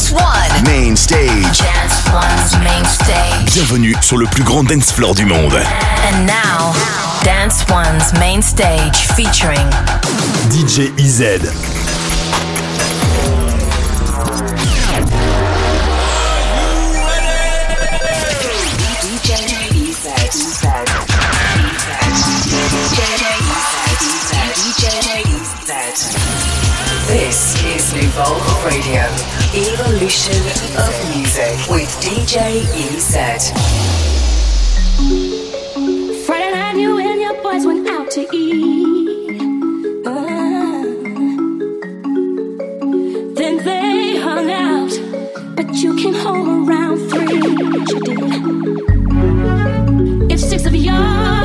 Dance One. Main stage. Dance One's main stage. Bienvenue sur le plus grand dance floor du monde. And now, Dance One's main stage featuring DJ EZ. This is Evolve Radio, Evolution of Music with DJ EZ. Friday night, you and your boys went out to eat. Uh, then they hung out, but you came home around three. If six of y'all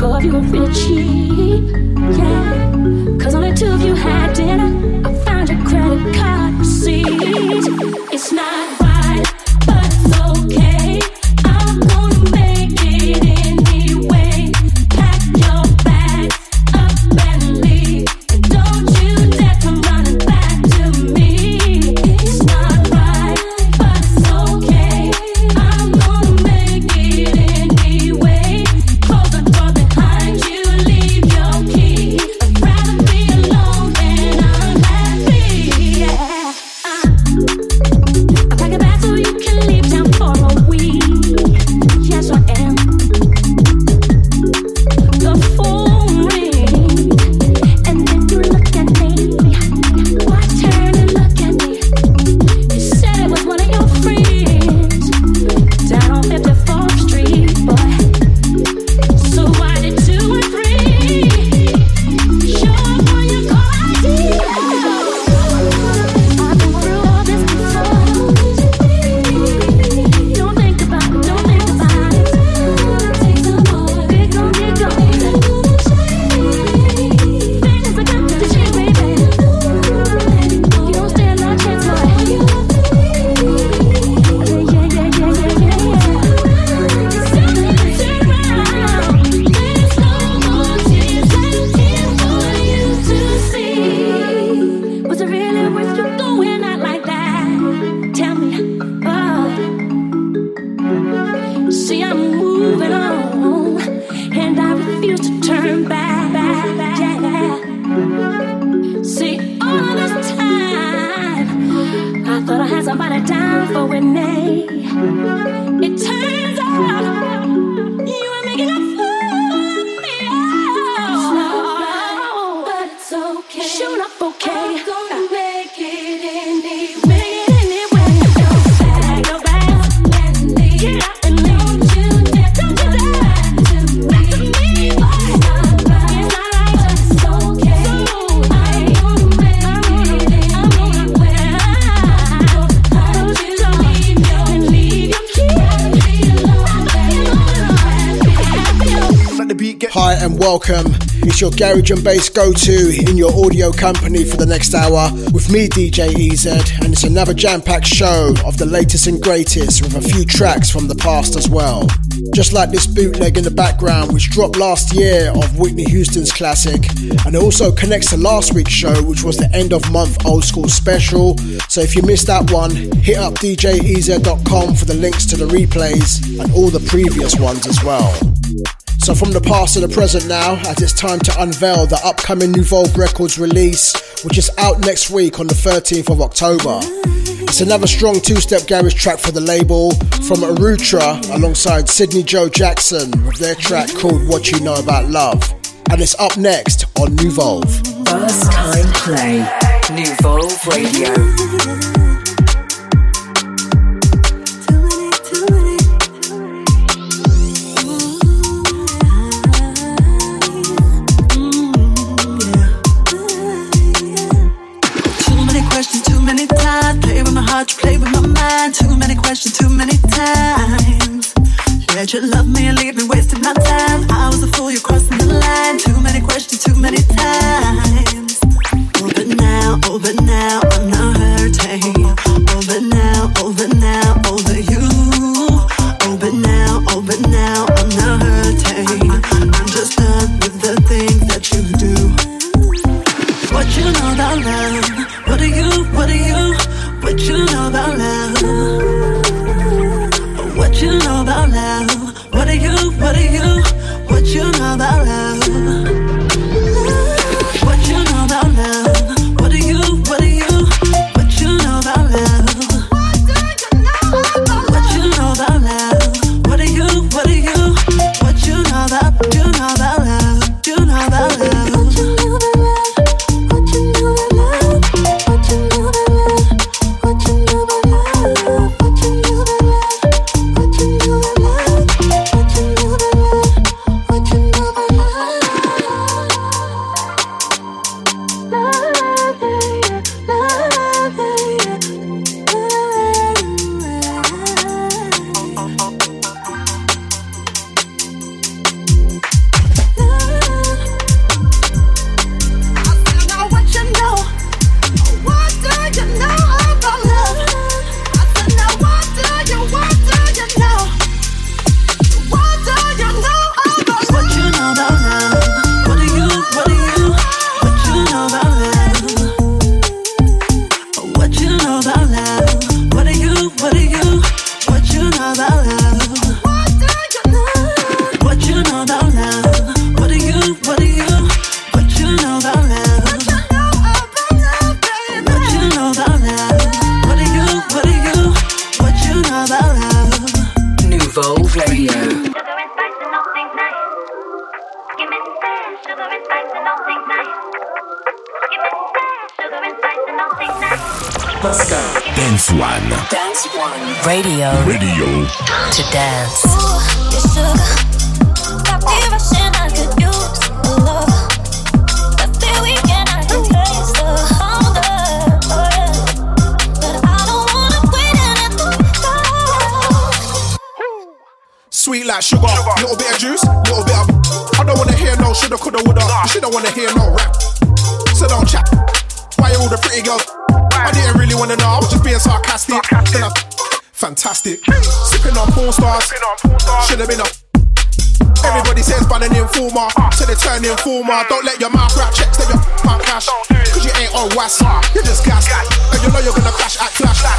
four of you were really cheap. Yeah, cause only two of you had dinner. I found your credit card receipt. Garage and bass go-to in your audio company for the next hour with me, DJ EZ, and it's another jam-packed show of the latest and greatest with a few tracks from the past as well. Just like this bootleg in the background, which dropped last year of Whitney Houston's classic, and it also connects to last week's show, which was the end of month old school special. So if you missed that one, hit up djez.com for the links to the replays and all the previous ones as well. So from the past to the present now, as it's time to unveil the upcoming Nuvolve Records release, which is out next week on the 13th of October. It's another strong two-step garage track for the label from Arutra alongside Sydney Joe Jackson with their track called What You Know About Love. And it's up next on New Nuvolve. First time play. Nuvolve Radio. Mind. Too many questions, too many times. Said you love me and leave me wasting my time. I was a fool, you're crossing the line. Too many questions, too many times. Oh, but now, oh, but now, I'm not hurting. Oh, but now, oh, but now, over you.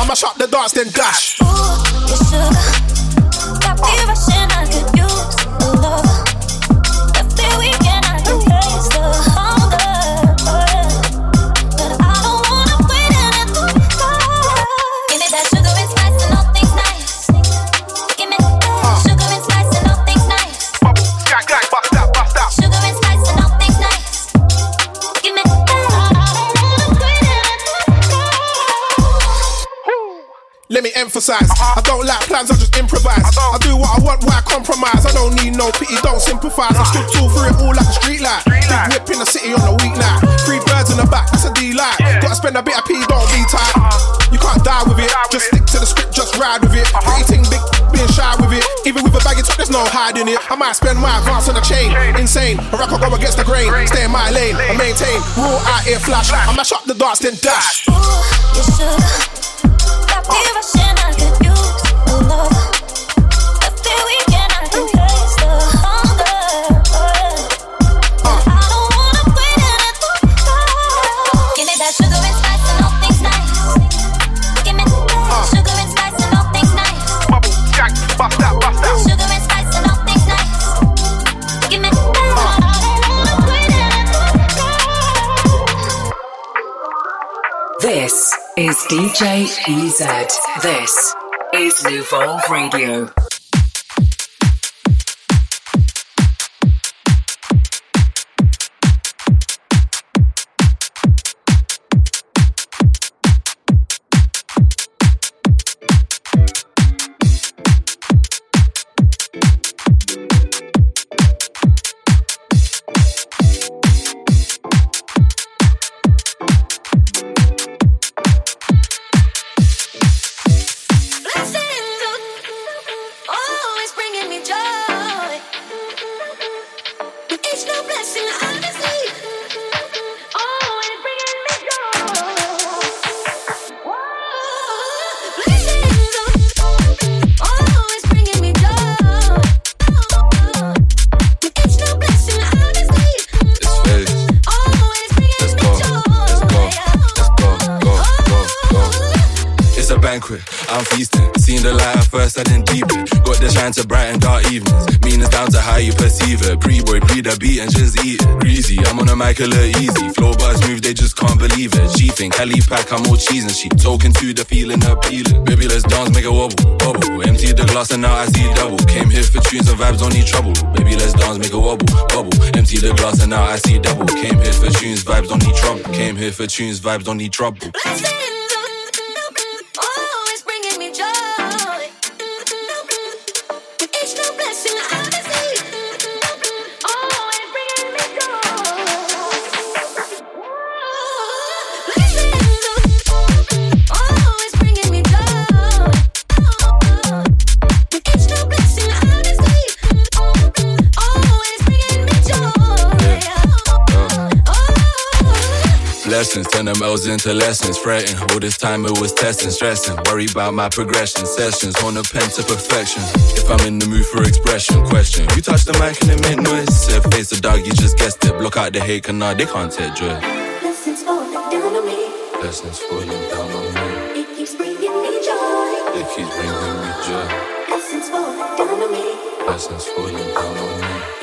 At flash. I mash up the dance, then dash. Ooh, sugar. Got me uh. rushing, Let me emphasize, I don't like plans, I just improvise. I do what I want, why compromise? I don't need no pity, don't sympathize. I stood tall through it all like a street light. Big whip in the city on a weeknight. Three birds in the back, that's a D-light. Gotta spend a bit of P, don't be tight. You can't die with it, just stick to the script, just ride with it. Pretty thing, big, being shy with it. Even with a baggy top, there's no hiding it. I might spend my advance on a chain, insane. A rock, I go against the grain, stay in my lane, I maintain. Rule out here, flash. I mash up the dance, then dash. Ooh, your sugar. Is DJ EZ. This is Nuvolve Radio. To bright and dark evenings. Meanings down to how you perceive it. Pre boy, pre the beat and just eat it. Greasy, I'm on a mic a little easy. Flow bars move, they just can't believe it. G think, Kelly pack, I'm more cheese and she Talking to the feeling appealing. Baby, let's dance, make it wobble, wobble. Empty the glass and now I see double. Came here for tunes and vibes, don't need trouble. Baby, let's dance, make it wobble, wobble. Empty the glass and now I see double. Came here for tunes, vibes, don't need trouble. Came here for tunes, vibes, don't need trouble. Lessons, turn them L's into lessons. Fretting, all this time it was testing, stressing. Worry about my progression. Sessions, on a pen to perfection. If I'm in the mood for expression, question. You touch the mic and it make noise. Said face a dog, you just guessed it. Block out the hate, can nah, they can't take joy. Blessings falling down on me. Lessons falling down on me. It keeps bringing me joy. It keeps bringing me joy. Blessings falling down on me. Lessons falling down on me.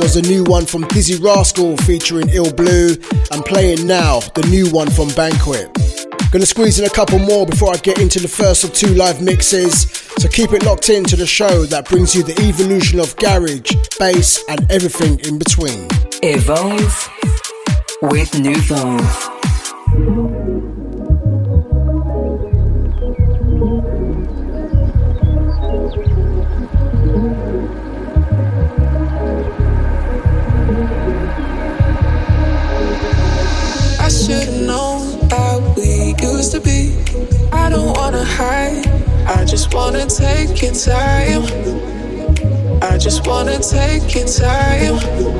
Was a new one from Dizzee Rascal featuring Ill Blu, and playing now the new one from Banquet. Gonna squeeze in a couple more before I get into the first of two live mixes, so keep it locked in to the show that brings you the evolution of garage, bass, and everything in between. Evolve with Nuvolve. Just wanna take your time. I just wanna take your time.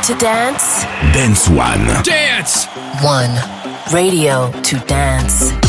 To dance? Dance One. Dance! One. Radio to dance.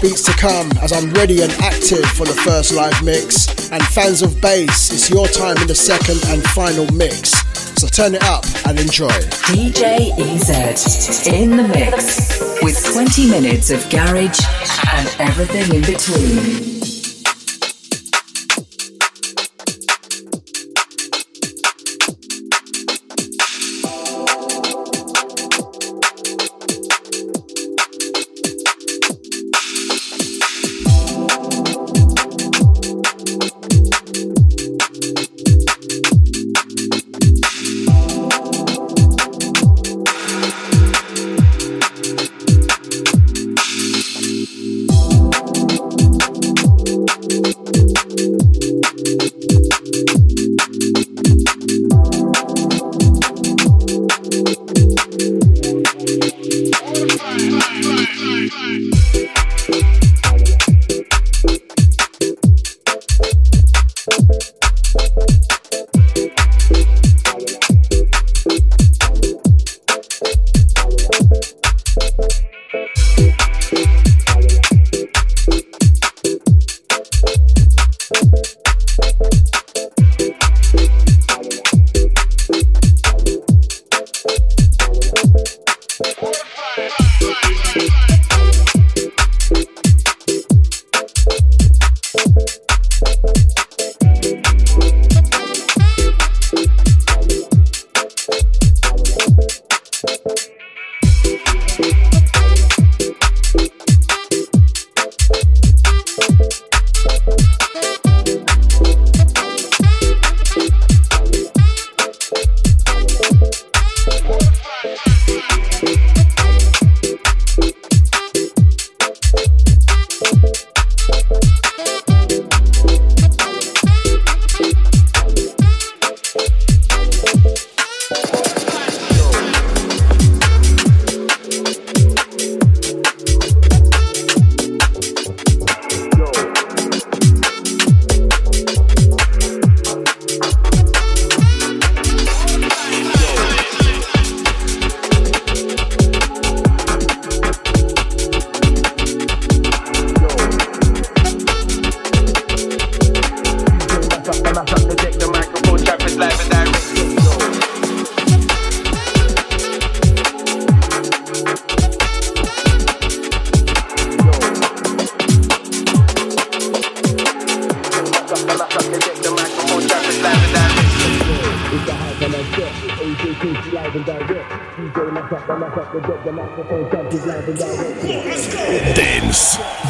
Beats to come as I'm ready and active for the first live mix. And fans of bass, it's your time in the second and final mix. So turn it up and enjoy. DJ EZ in the mix with 20 minutes of garage and everything in between.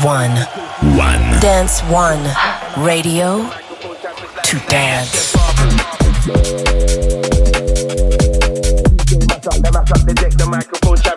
One One. Dance One. Radio to Dance. The microphone trap is live and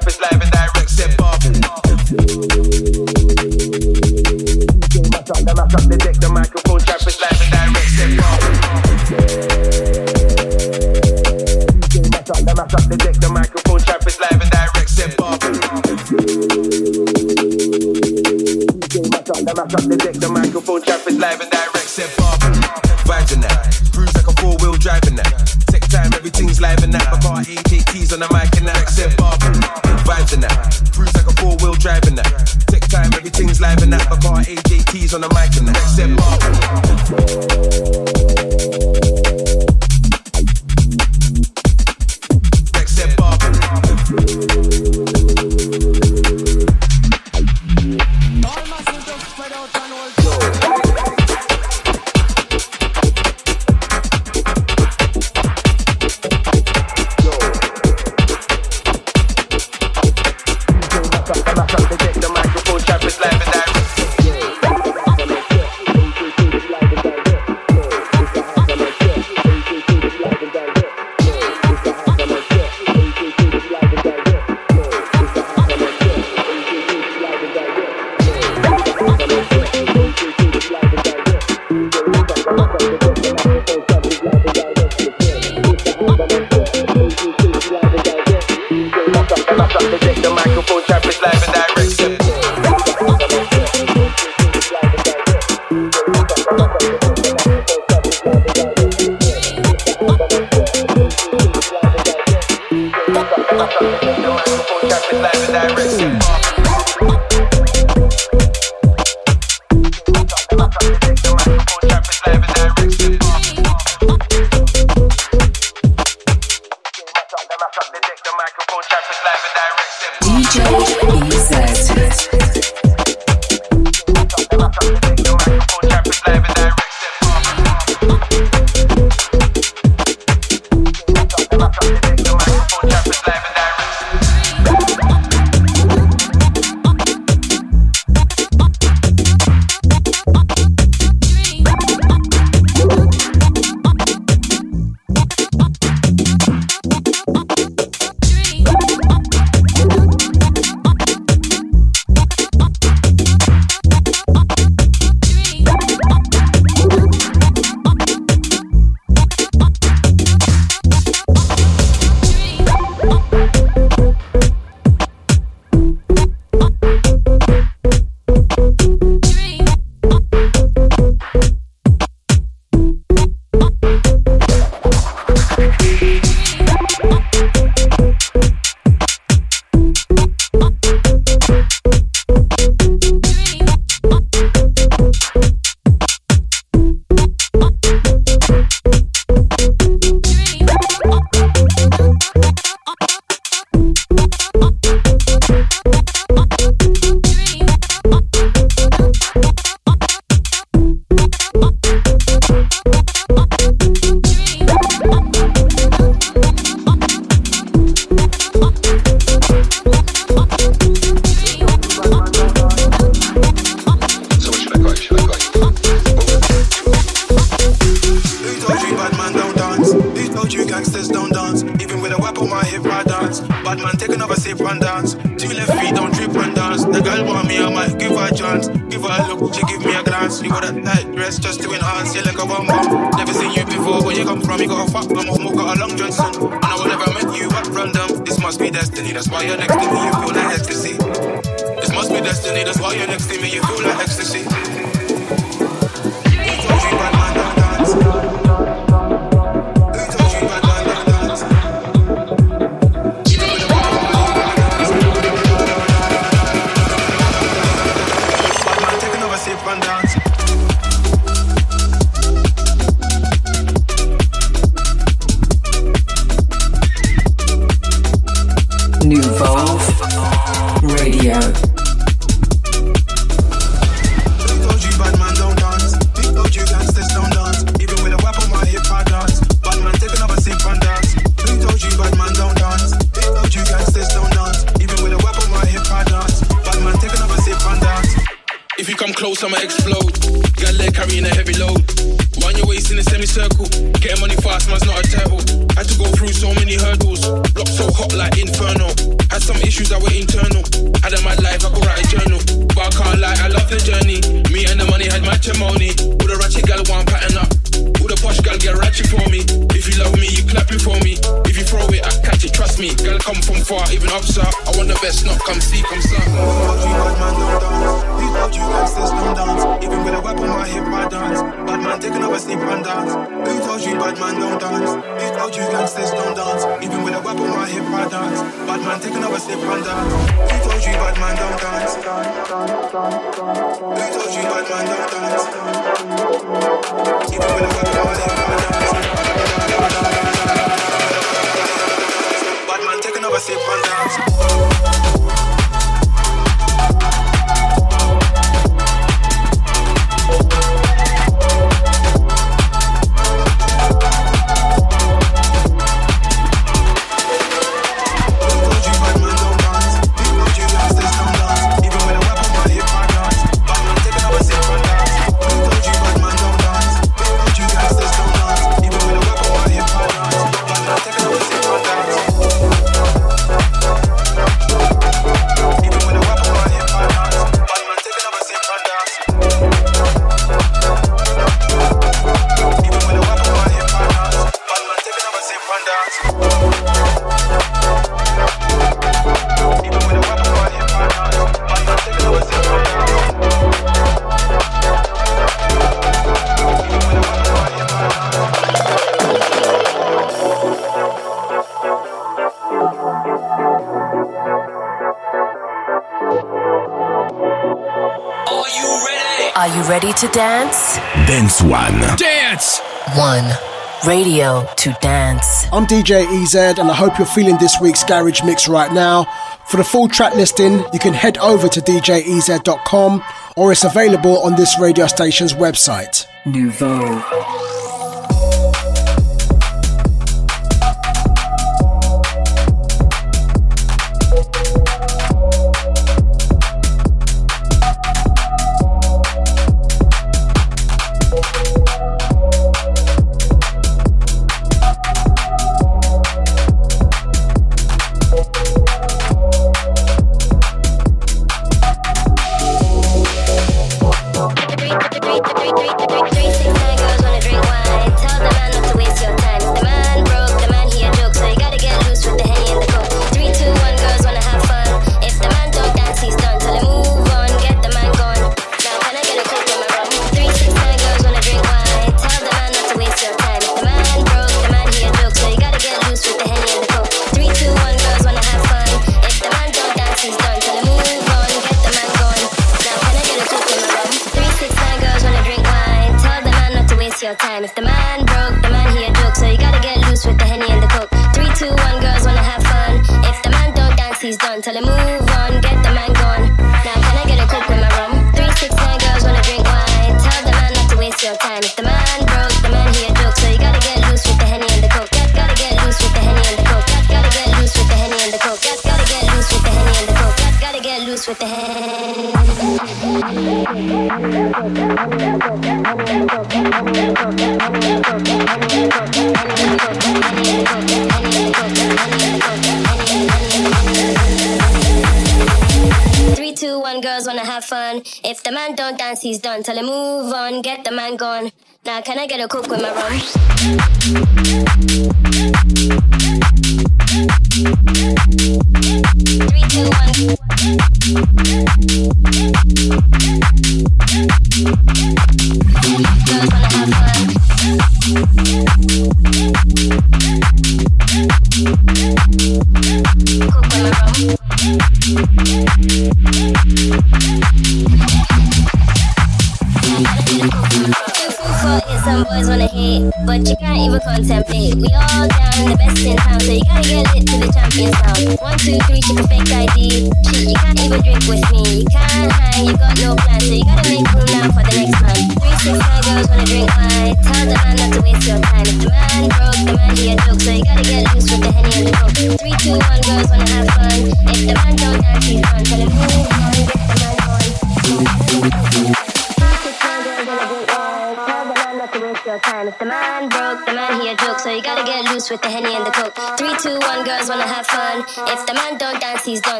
Radio to dance. I'm DJ EZ, and I hope you're feeling this week's Garage Mix right now. For the full track listing, you can head over to djez.com or it's available on this radio station's website. Nuvolve.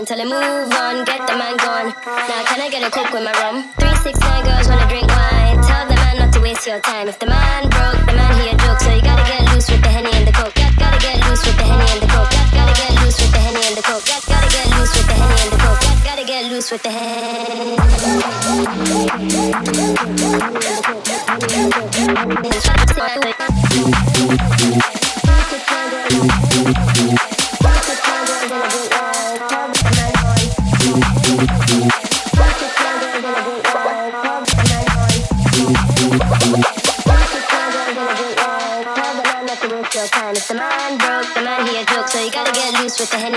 He's. Tell him move on, get the man gone. Now can I get a coke with my rum? Three, six, nine girls wanna drink wine. Tell the man not to waste your time. If the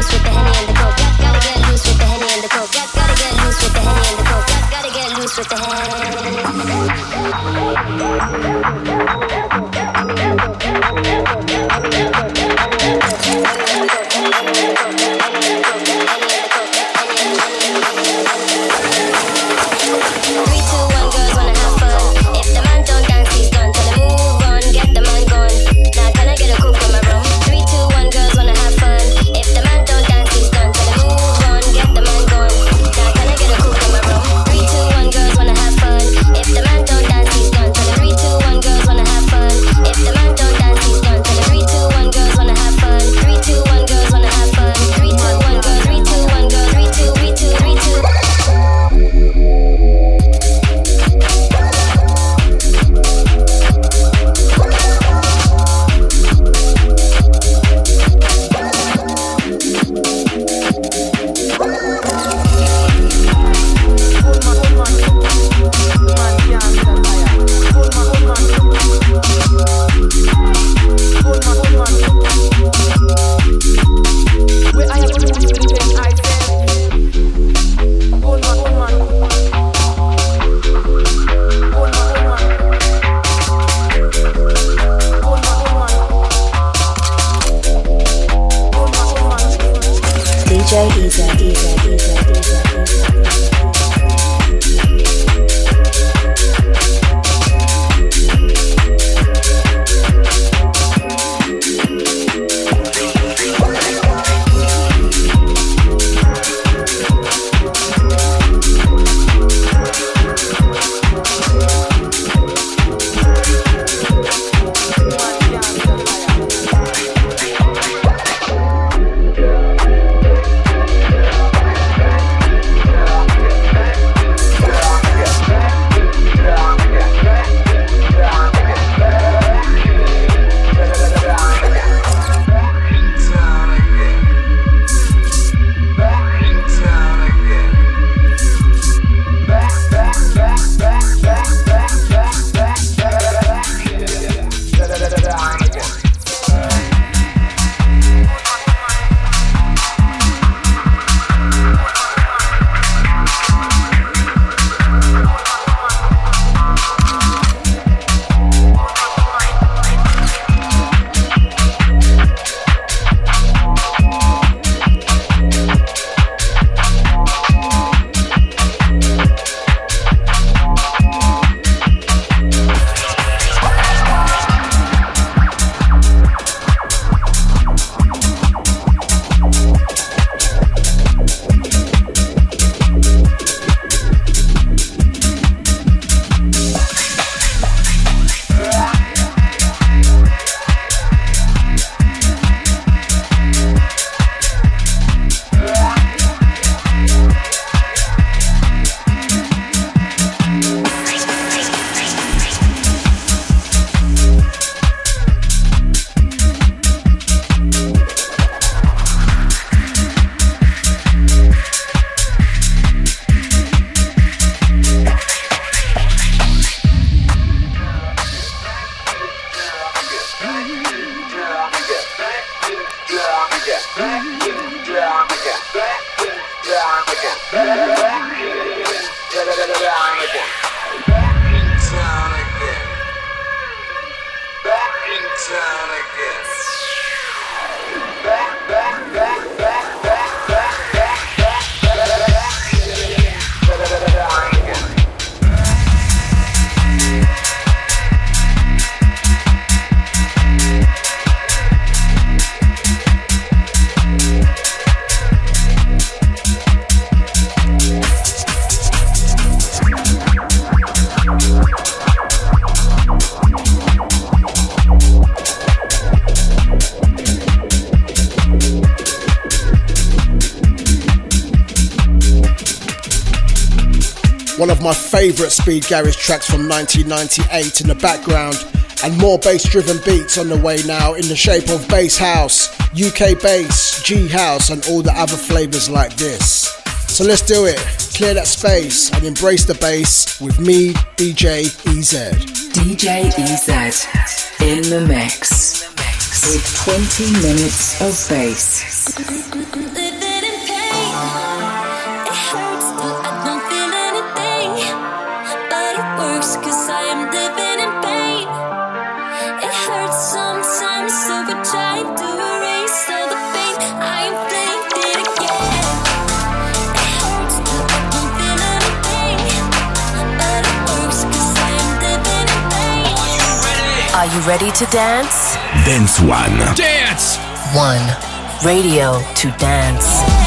Loose with the henny and the coke. Got, gotta get loose with the and the coke. Got, gotta get loose with the and the coke. Got, gotta get loose with the Three, speed garage tracks from 1998 in the background, and more bass driven beats on the way now in the shape of bass house, UK bass, G house, and all the other flavours like this. So let's do it. Clear that space and embrace the bass with me, DJ EZ. DJ EZ in the mix with 20 minutes of bass. You ready to dance? Dance One. Dance! One. Radio to dance.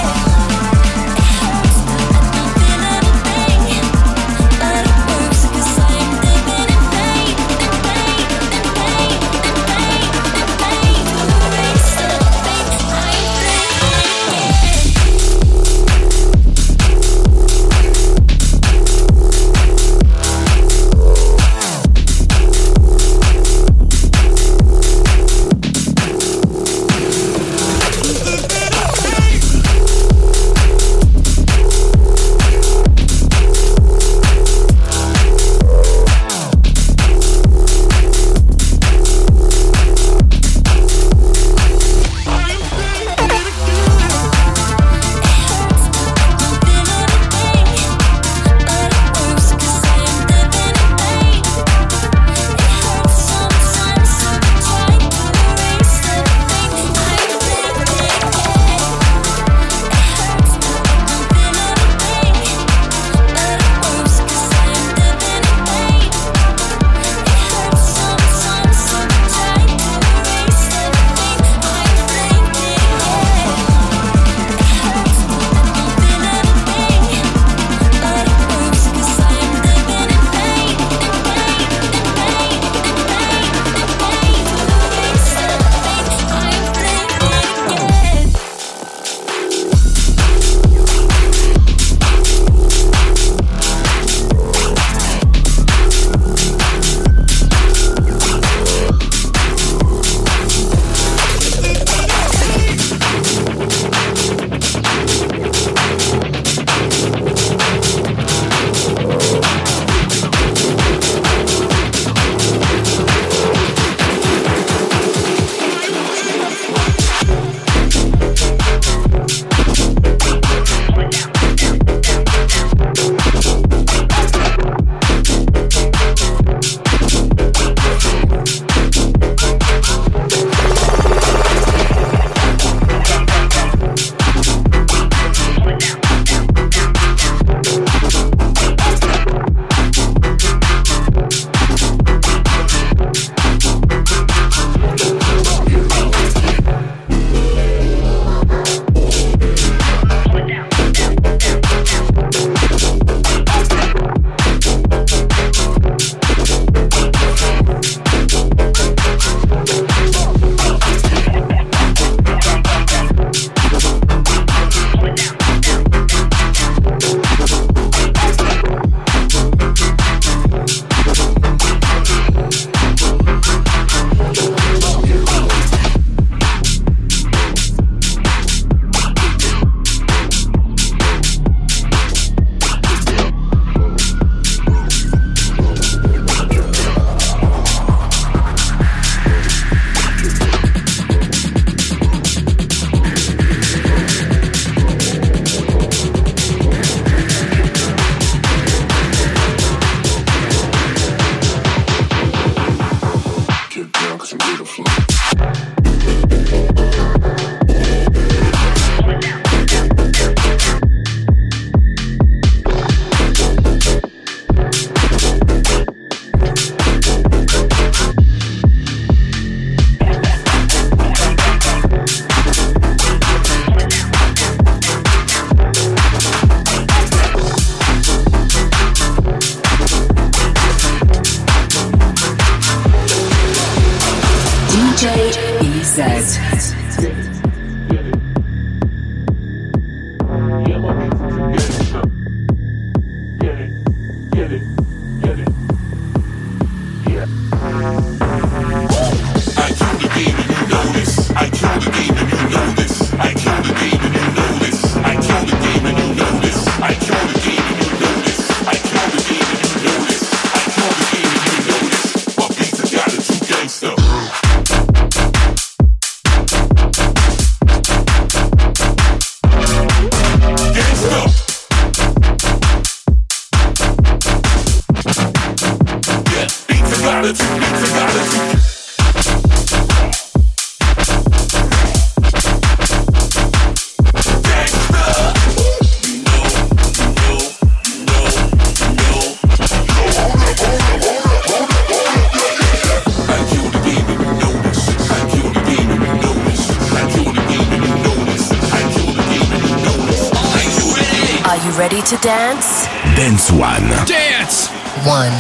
Dance One. Dance! One.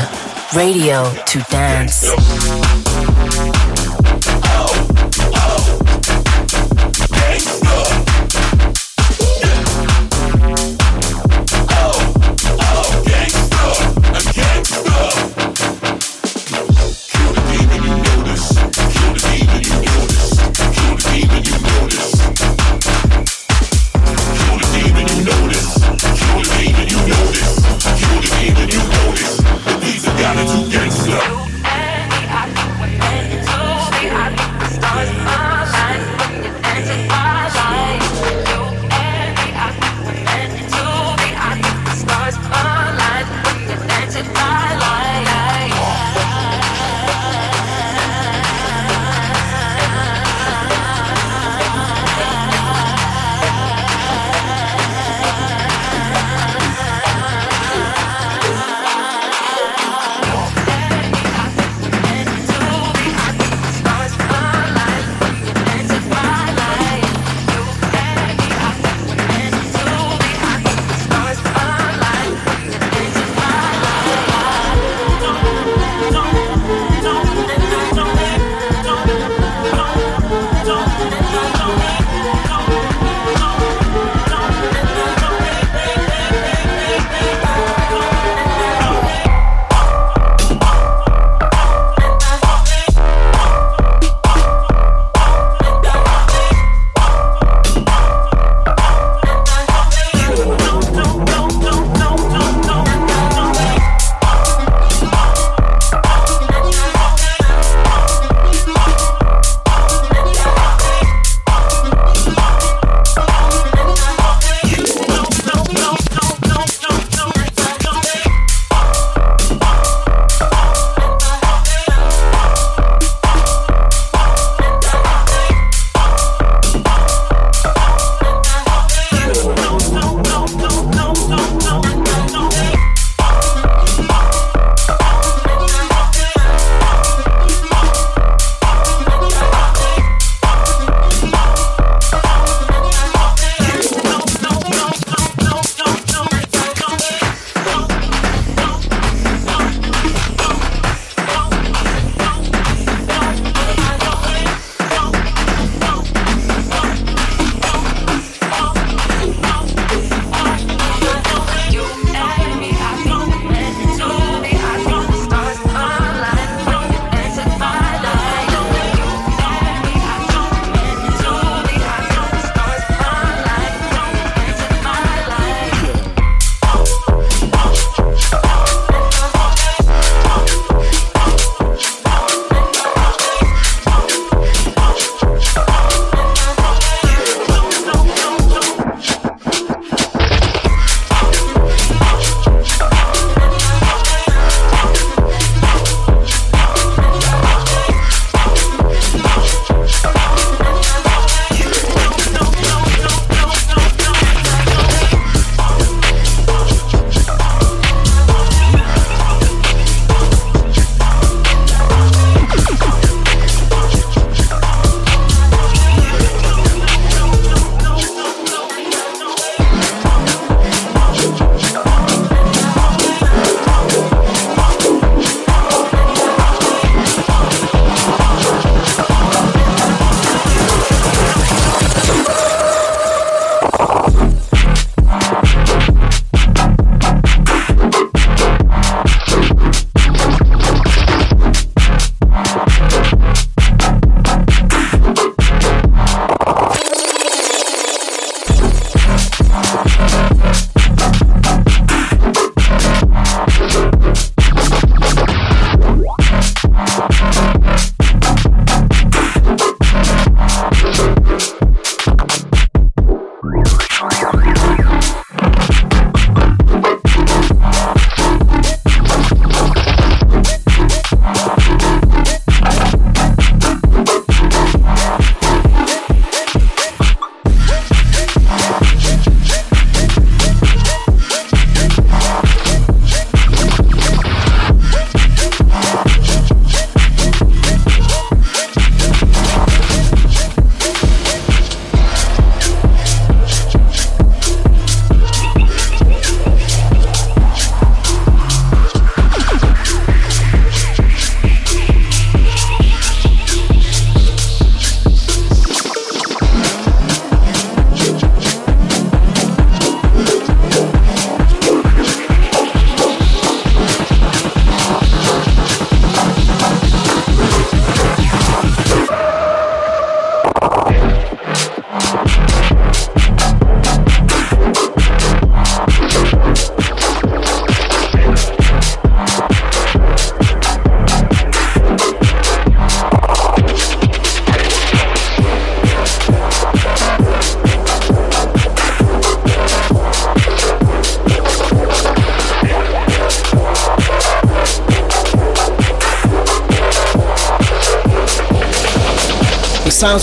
Radio to dance.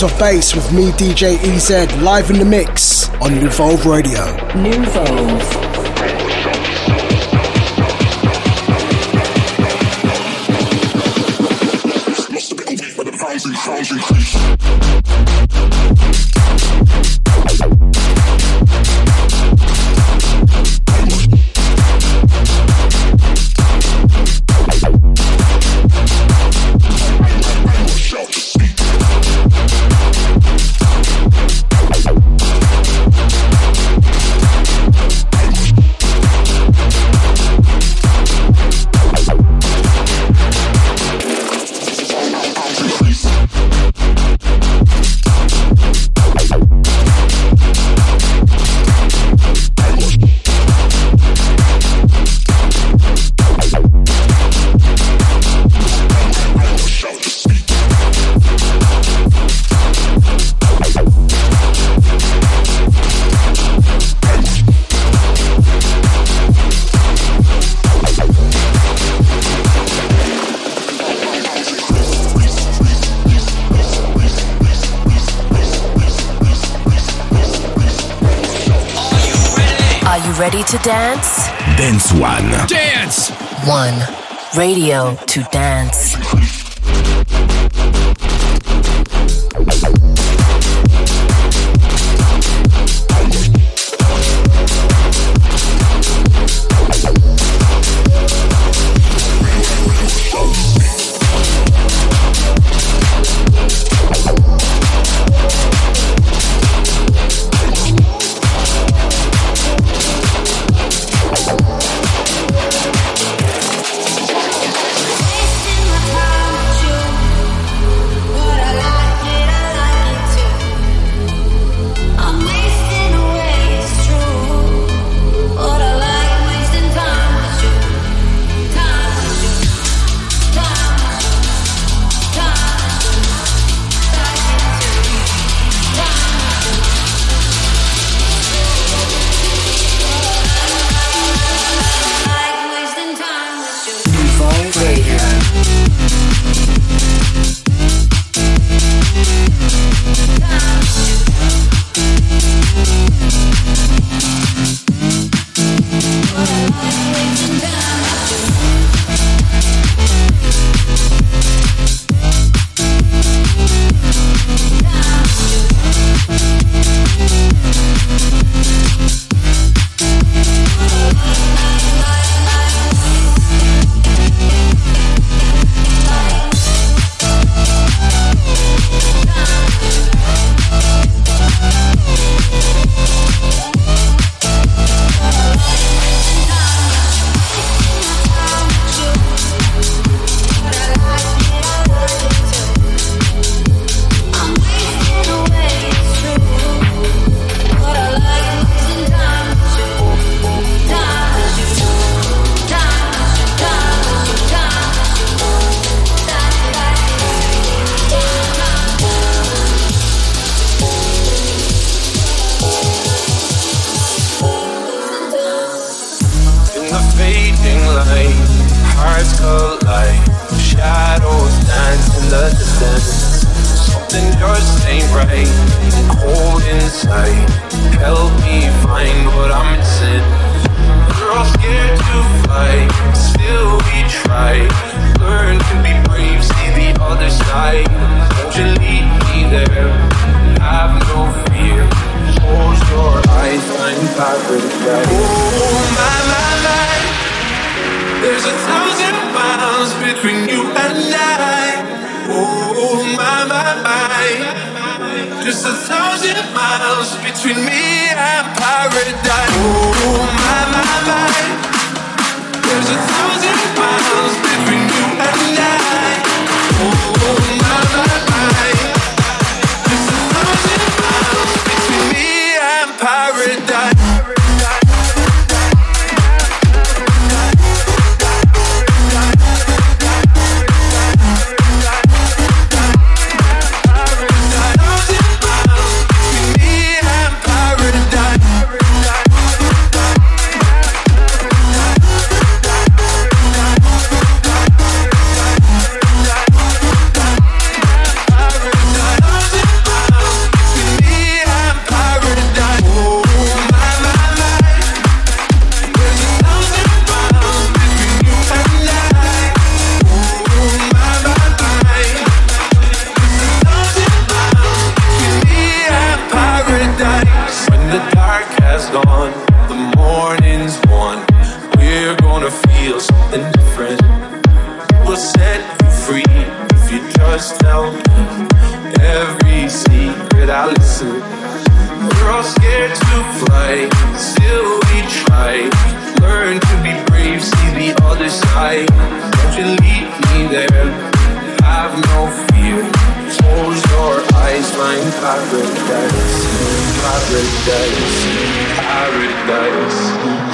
Sounds of bass with me, DJ EZ, live in the mix on Nuvolve Radio. Nuvolve. Dance? Dance One. Dance! One. Radio to dance. Paradise, paradise, paradise.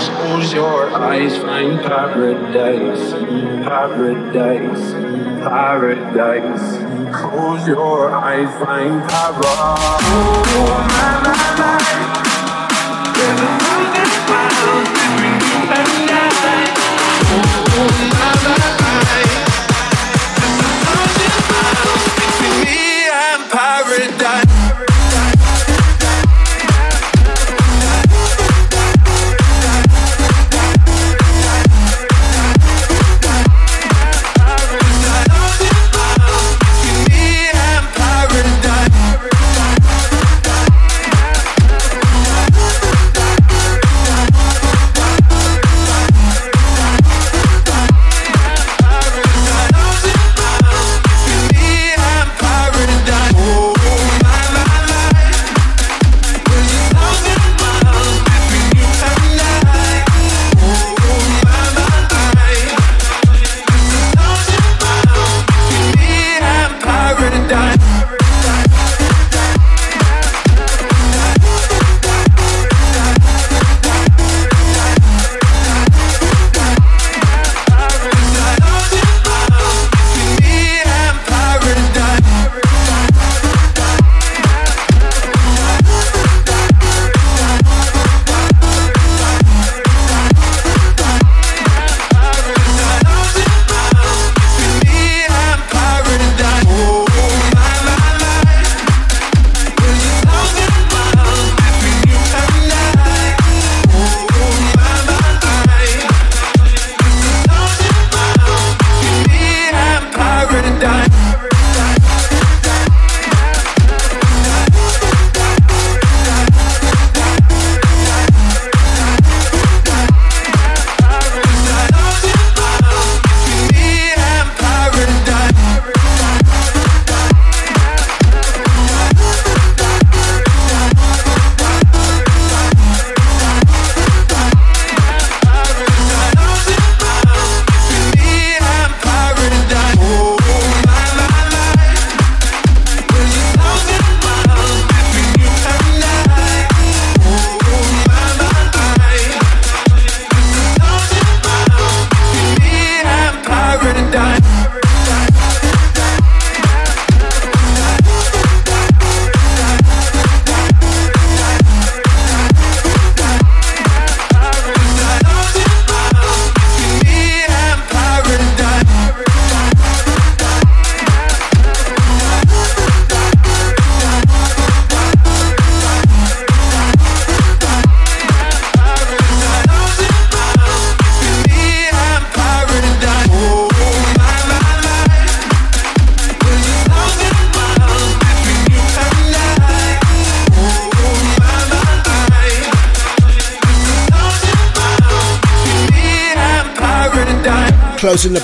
Close your eyes, find paradise, paradise, paradise. Close your eyes, find paradise. Oh, my, my, my. There's a thousand miles between you and I. Oh, my, my. closing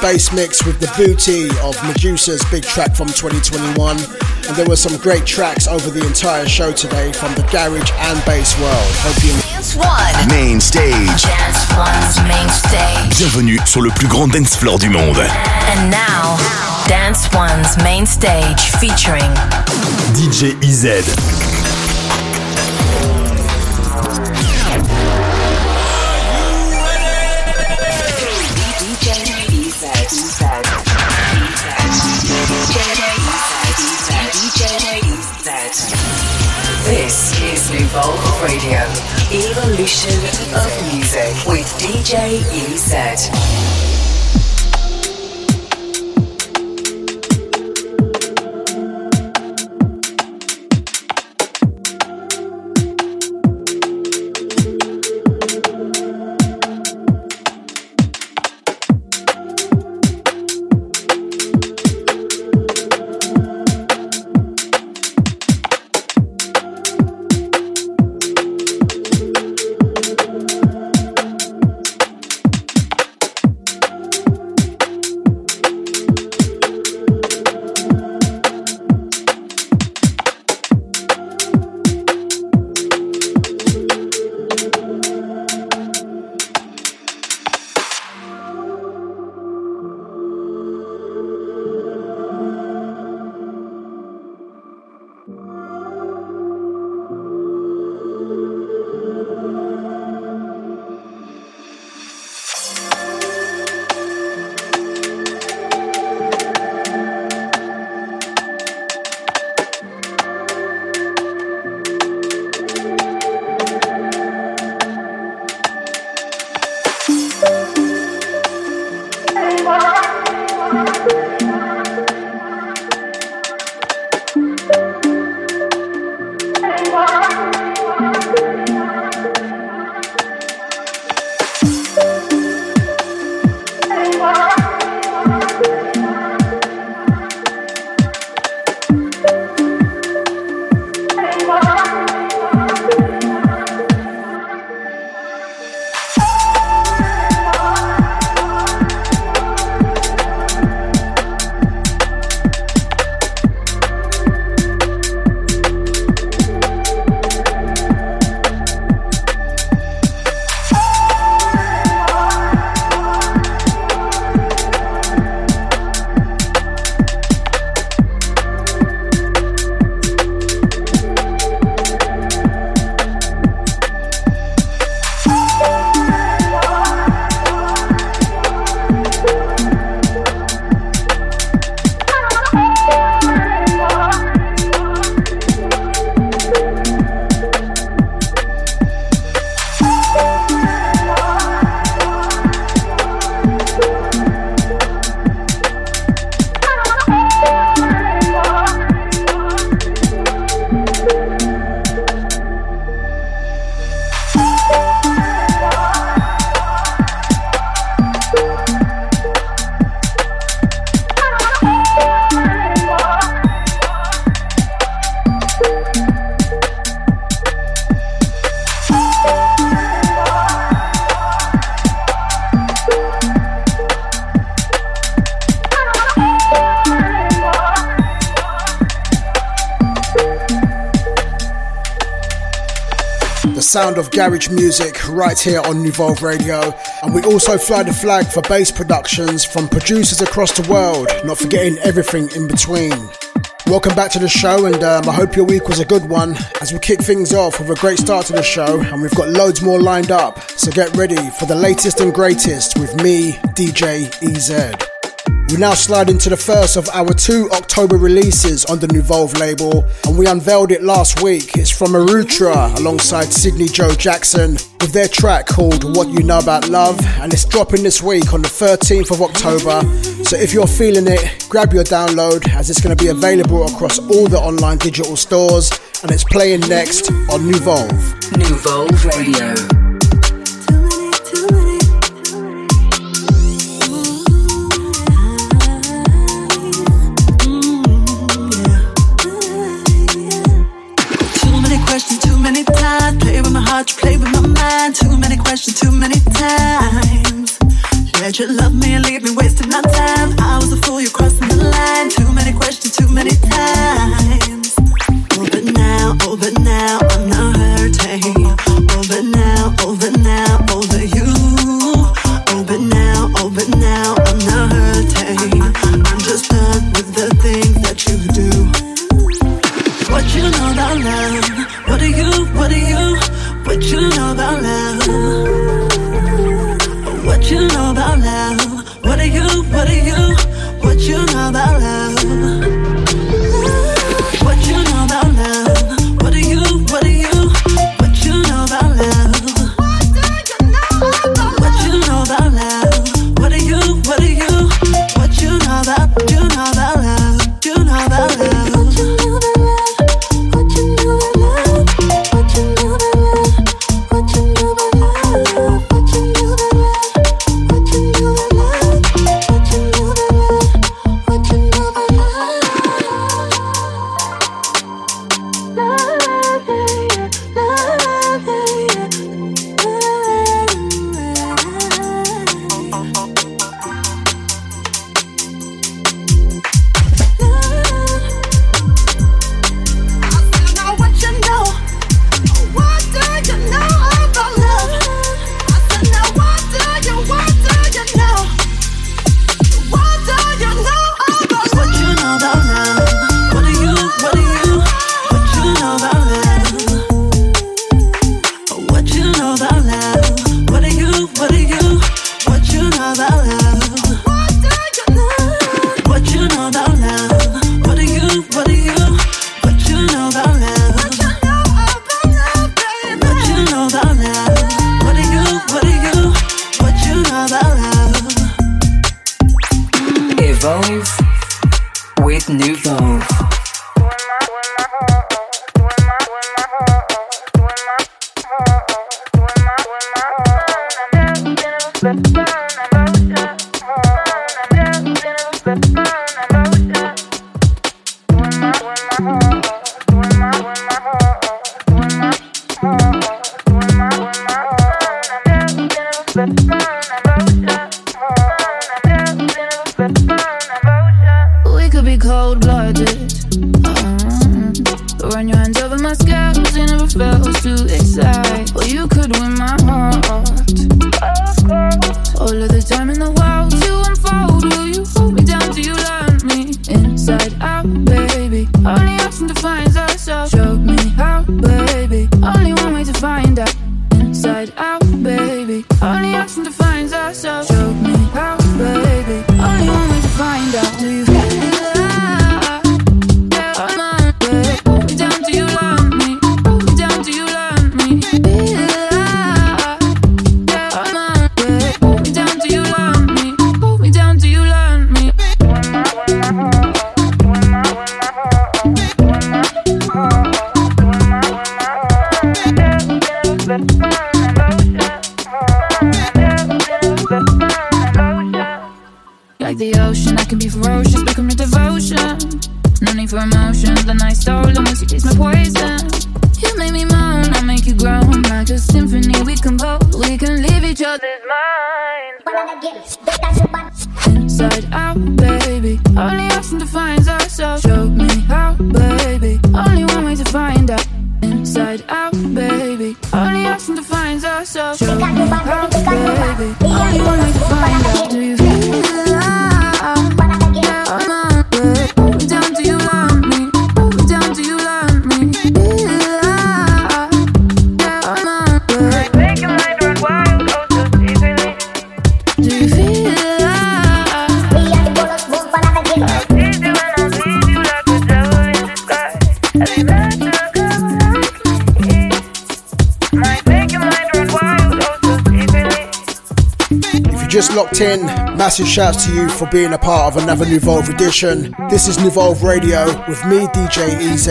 bass mix with the booty of Meduza's big track from 2021. And there were some great tracks over the entire show today from the garage and bass world. Hope you Dance One. Main stage. Dance One's main stage. Bienvenue sur le plus grand dance floor du monde. And now, Dance One's main stage featuring DJ EZ. Nuvolve Radio, evolution of music with DJ EZ. Sound of garage music right here on Nuvolve Radio. And we also fly the flag for bass productions from producers across the world, not forgetting everything in between. Welcome back to the show, and um, I hope your week was a good one as we kick things off with a great start to the show, and we've got loads more lined up. So get ready for the latest and greatest with me, DJ EZ. We now slide into the first of our two October releases on the Nuvolve label, and we unveiled it last week. It's from Arutra alongside Sydney Joe Jackson with their track called What You Know About Love, and it's dropping this week on the 13th of October. So if you're feeling it, grab your download as it's going to be available across all the online digital stores, and it's playing next on Nuvolve. Nuvolve Radio. Hard to play with my mind. Too many questions, too many times. Let you love me and leave me wasting my time. I was a fool, you're crossing the line. Too many questions, too many times. Oh, but now, oh, but now, I'm not hurting. Oh, but now, all of the time in the world massive shouts to you for being a part of another Nuvolve edition. This is Nuvolve Radio with me, DJ EZ,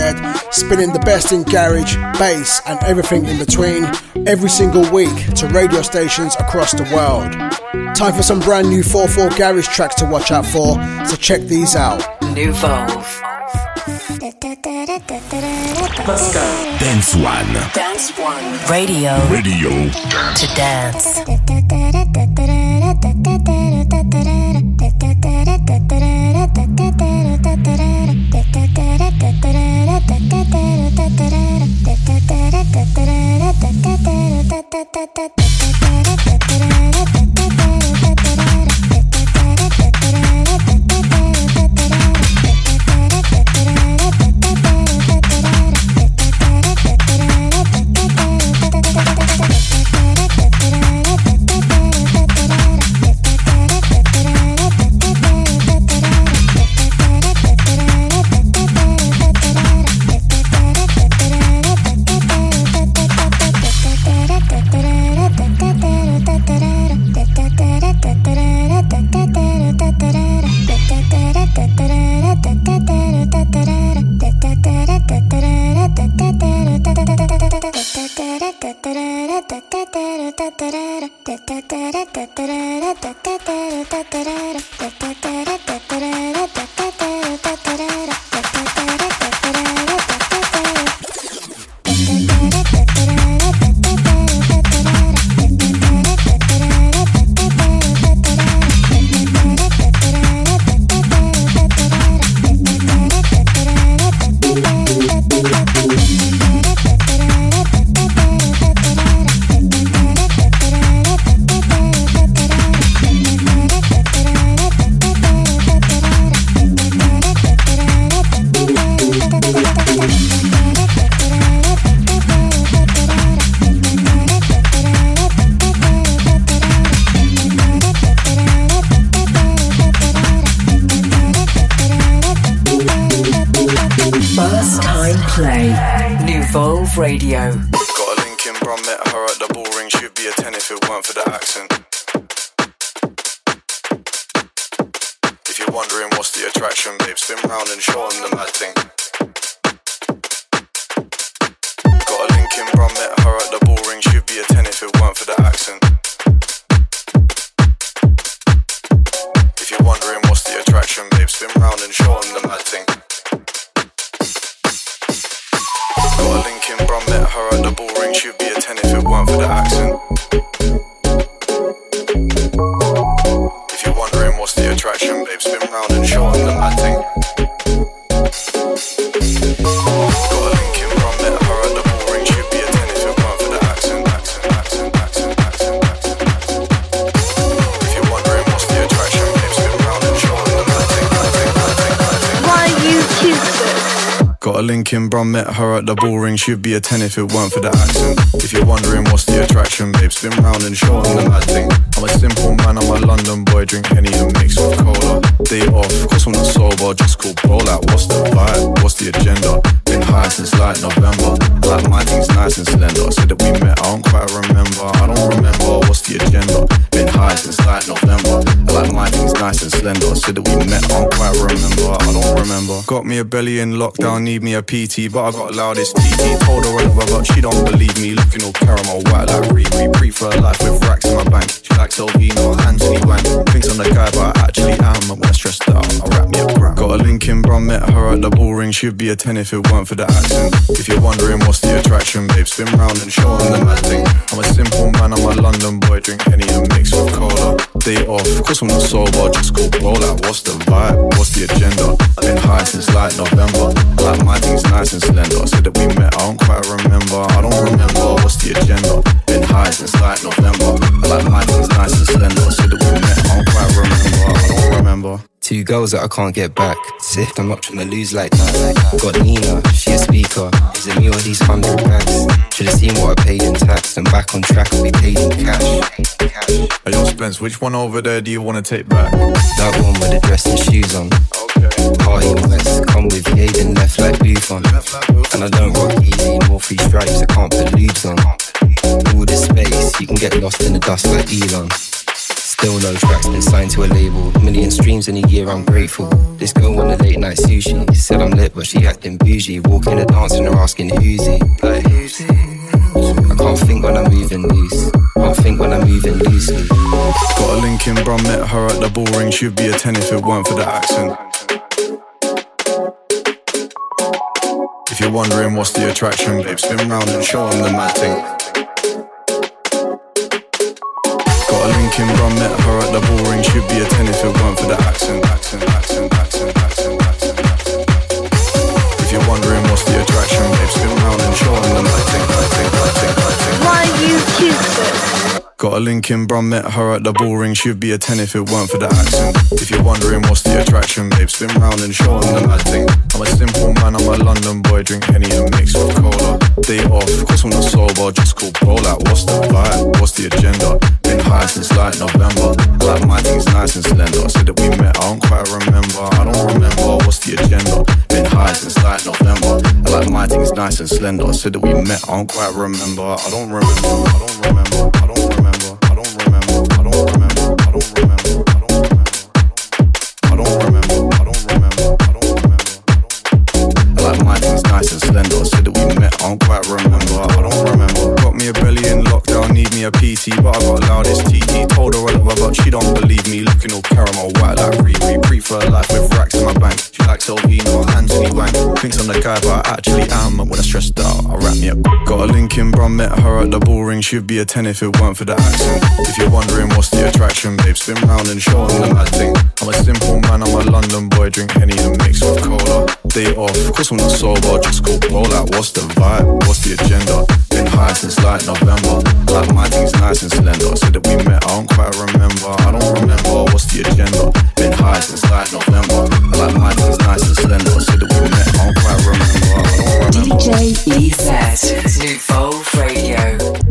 spinning the best in garage, bass, and everything in between every single week to radio stations across the world. Time for some brand new 4-4 garage tracks to watch out for, so check these out. Nuvolve. Let's go. Dance One. Dance One. Radio Radio. to dance. Radio. Got a link in bro, met her at the ball ring. She'd be a 10 if it weren't for the accent. If you're wondering what's the attraction, babe, spin round and show 'em the mad thing. Got a link in met her at the ball ring. She'd be a 10 if it weren't for the accent. If you're wondering what's the attraction, babe, spin round and show 'em the a 10 if for the accent. If you're wondering what's the attraction, babe, spin round and show 'em the thing. A link in met her at the ball ring. She'd be a 10 if it weren't for the accent. If you're wondering what's the attraction, babe, spin round and show 'em the mad thing. I'm a simple man, I'm a London boy, drink Henny and mix with cola. Day off, cause I'm not sober, just call bro, out. what's the vibe? What's the agenda? Been high since like November. Like, my thing's nice and slender. Said that we met, I don't quite remember. I don't remember, what's the agenda? Been high since like November. Like, my thing's nice and slender. Said that we met, I don't quite remember. I don't remember. Got me a belly in lockdown, need me a PT, but I got loudest TT. Told her over, but she don't believe me. Looking all caramel white like Riri. Pre for her life with racks in my bank. She likes LV, not Anthony Wang. Thinks I'm the guy, but I actually am. And when I'm stressed out, I wrap me a gram. Got a link in bro, met her at the ball ring. She'd be a 10 if it weren't for the accent. If you're wondering what's the attraction, babe, spin round and show show 'em the mad thing. I'm a simple man, I'm a London boy, drink Henny and mix with cola. Day off, cause I'm not sober, just call bro, like, what's the vibe? What's the agenda? I've been high since like November. Like my things nice and slender. Said that we met, I don't quite remember. I don't remember what's the agenda. Been high since like November. I like my things nice and slender. Said that we met, I don't quite remember. I don't remember. Two girls that I can't get back. Sift, I'm not trying to lose like that. Got Nina, she a speaker. Is it me or these hundred bags? Should've seen what I paid in tax. And back on track, we paid in cash. Hey, yo, Spence, which one over there do you want to take back? That one with the dress and shoes on. Party West, come with Yaden, left like Buffon. And I don't rock easy, more free stripes, I can't put lubes on. All this space, you can get lost in the dust like Elon. Still no tracks, been signed to a label. Million streams in a year, I'm grateful. This girl on the late night sushi. Said I'm lit, but she acting bougie. Walking and they're asking who's he. Like, who's he? I can't think when I'm moving loose. Can't think when I'm moving loosely. Got a link in, bro, met her at the ball ring. She'd be a 10 if it weren't for the accent. If you're wondering what's the attraction, babe, spin round and show them the mad thing. Got a link in, bro, met her at the ball ring. She'd be a 10 if it weren't for the accent, accent, accent, accent, accent, accent. If you're wondering what's the attraction, babe, spin round and show them the mad thing, mad thing, mad thing, mad. Why you choose Got a link in, bro, met her at the ball ring. She'd be a 10 if it weren't for the accent. If you're wondering what's the attraction, babe, spin round and show them the mad thing. I'm a simple man, I'm a London boy, drink Henny and mix with cola. Day off, cause I'm not sober, just call bro, like, what's the vibe? What's the agenda? Been high since like November. I like my things nice and slender. Said that we met, I don't quite remember. I don't remember what's the agenda. Been high since like November. I like my things nice and slender. Said that we met, I don't quite remember. I don't remember. I don't remember. I don't remember. But she don't believe me. Looking all caramel white like Riri. Pre for life with racks in my bank. She likes Elvino, Anthony Wang. Thinks I'm the guy, but I actually am. When I'm stressed out, I wrap me up. Got a link in, bro, met her at the ball ring. She'd be a 10 if it weren't for the accent. If you're wondering what's the attraction, babe, spin round and show them the mad thing. I'm a simple man, I'm a London boy, drink Henny and mix with cola. Day off, cause I'm not sober, just go like what's the vibe, what's the agenda? Been high since like November, like my things nice and slender. Said that we met, I don't quite remember, I don't remember what's the agenda. Been high since like November, like my things nice and slender. Said that we met, I don't quite remember, I don't remember. DJ EZ, Nuvolve Radio.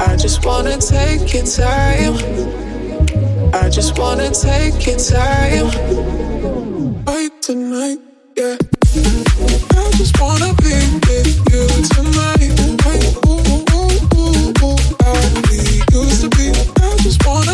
I just wanna take your time. I just wanna take your time. Right tonight, yeah. I just wanna be with you tonight. Ooh, used to be. I just wanna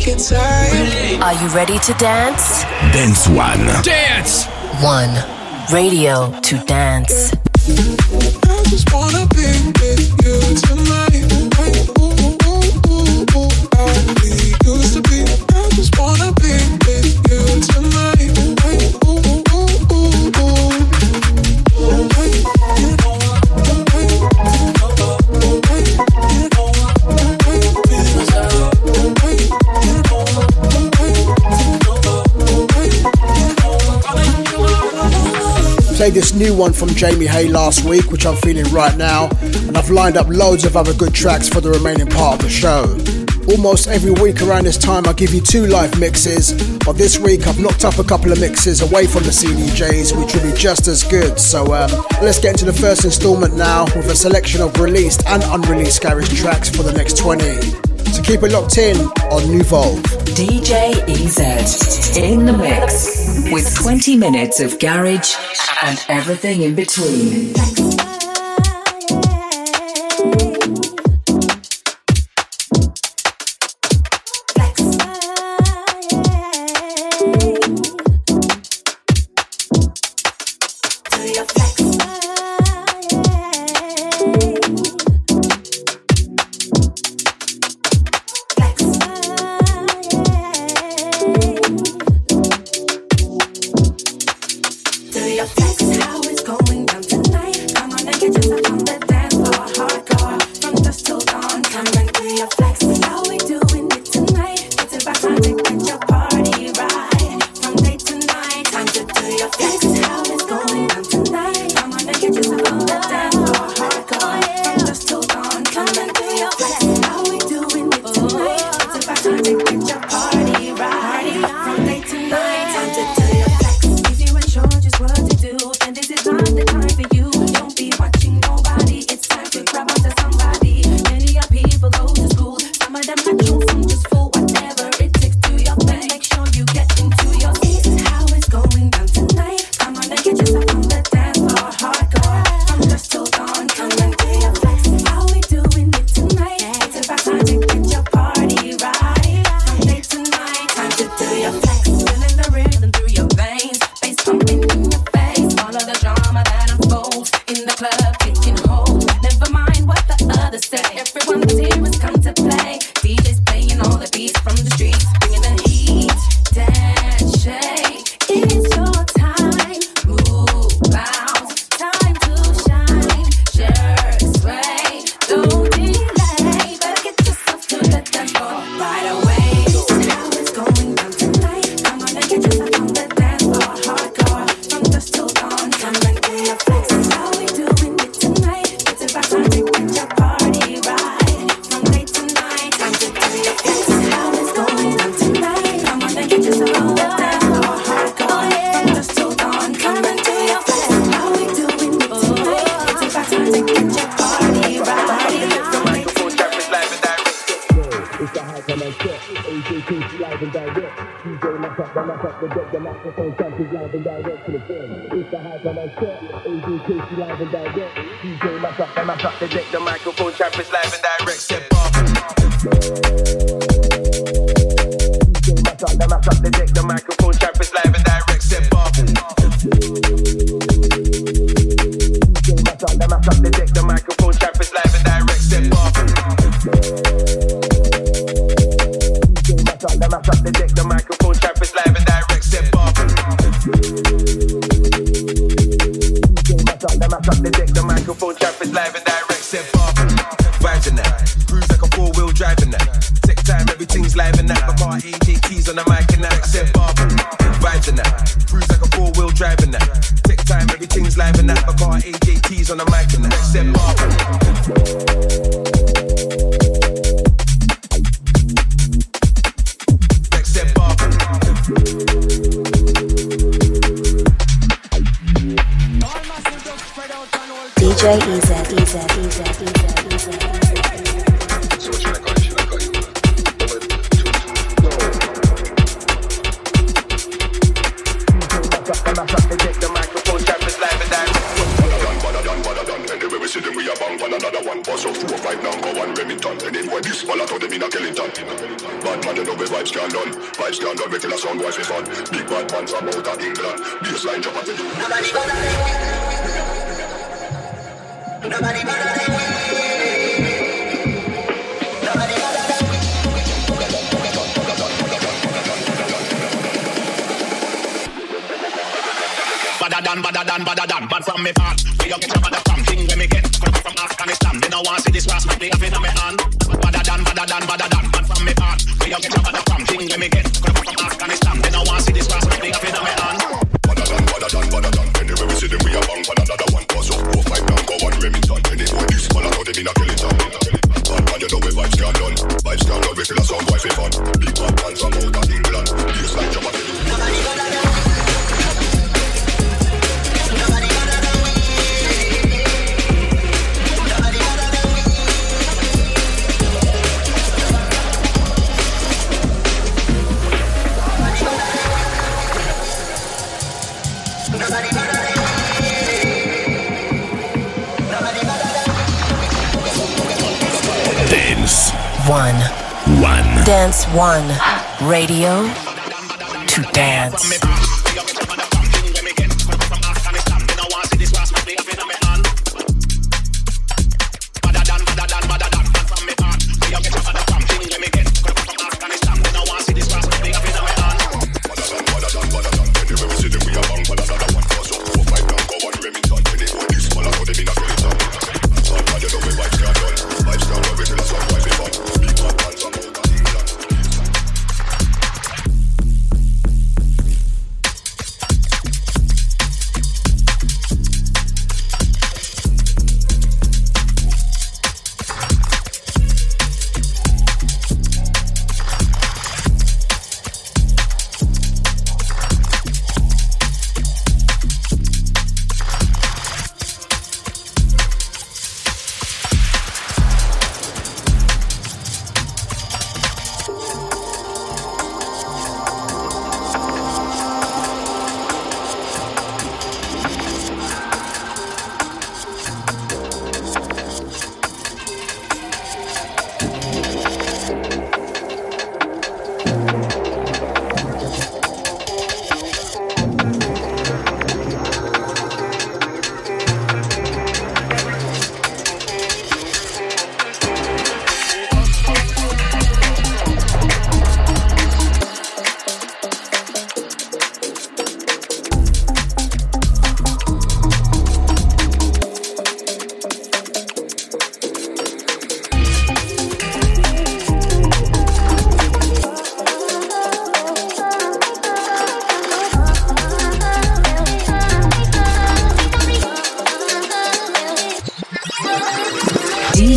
Are you ready to dance? Dance One. Dance! One. Radio to dance. Played this new one from Jamie Hay last week, which I'm feeling right now, and I've lined up loads of other good tracks for the remaining part of the show. Almost every week around this time, I give you two live mixes, but this week I've knocked up a couple of mixes away from the CDJs, which will be just as good. So um, let's get into the first installment now with a selection of released and unreleased garage tracks for the next 20. Keep it locked in on Nuvolve. DJ EZ in the mix with 20 minutes of garage and everything in between. driving that. Take time, everything's live in that. I got AJ keys on the mic and that. Step up. One, radio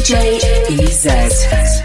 DJ EZ.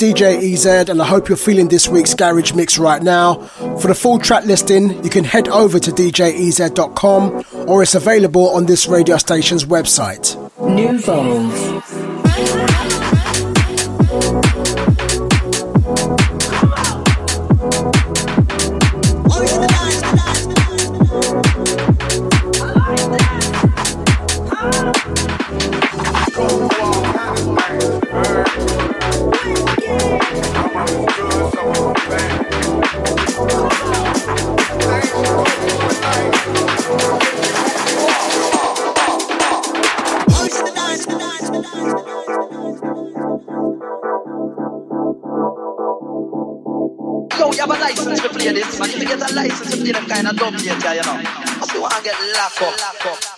DJ EZ, and I hope you're feeling this week's garage mix right now. For the full track listing, you can head over to djez.com or it's available on this radio station's website. Nuvolve. DJ, you know. See, when I get locked up.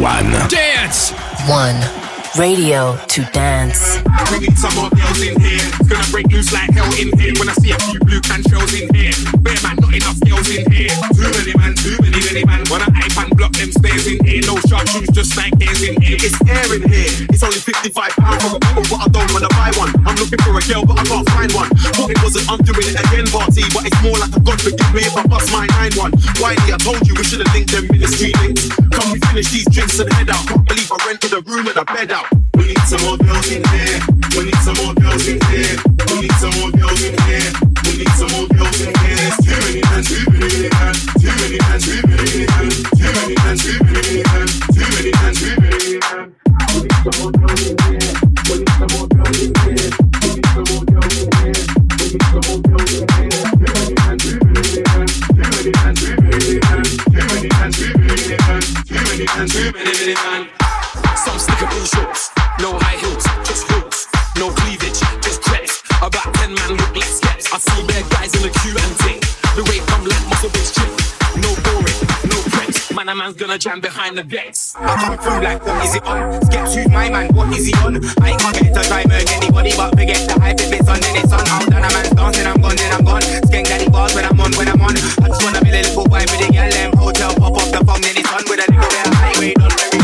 One. Dance One. Radio to dance. man, a man's gonna jam behind the decks. I come through like, what is it on? Sketch who's my man, what is he on? I ain't gonna get to try merge anybody, but forget the hype if it's on, then it's on. Out done, a man's dancing, I'm gone, then I'm gone. Skank daddy bars when I'm on, when I'm on. I just wanna be a little boy with a gal, them hotel, pop off the phone, then it's on with a nigga, where highway done.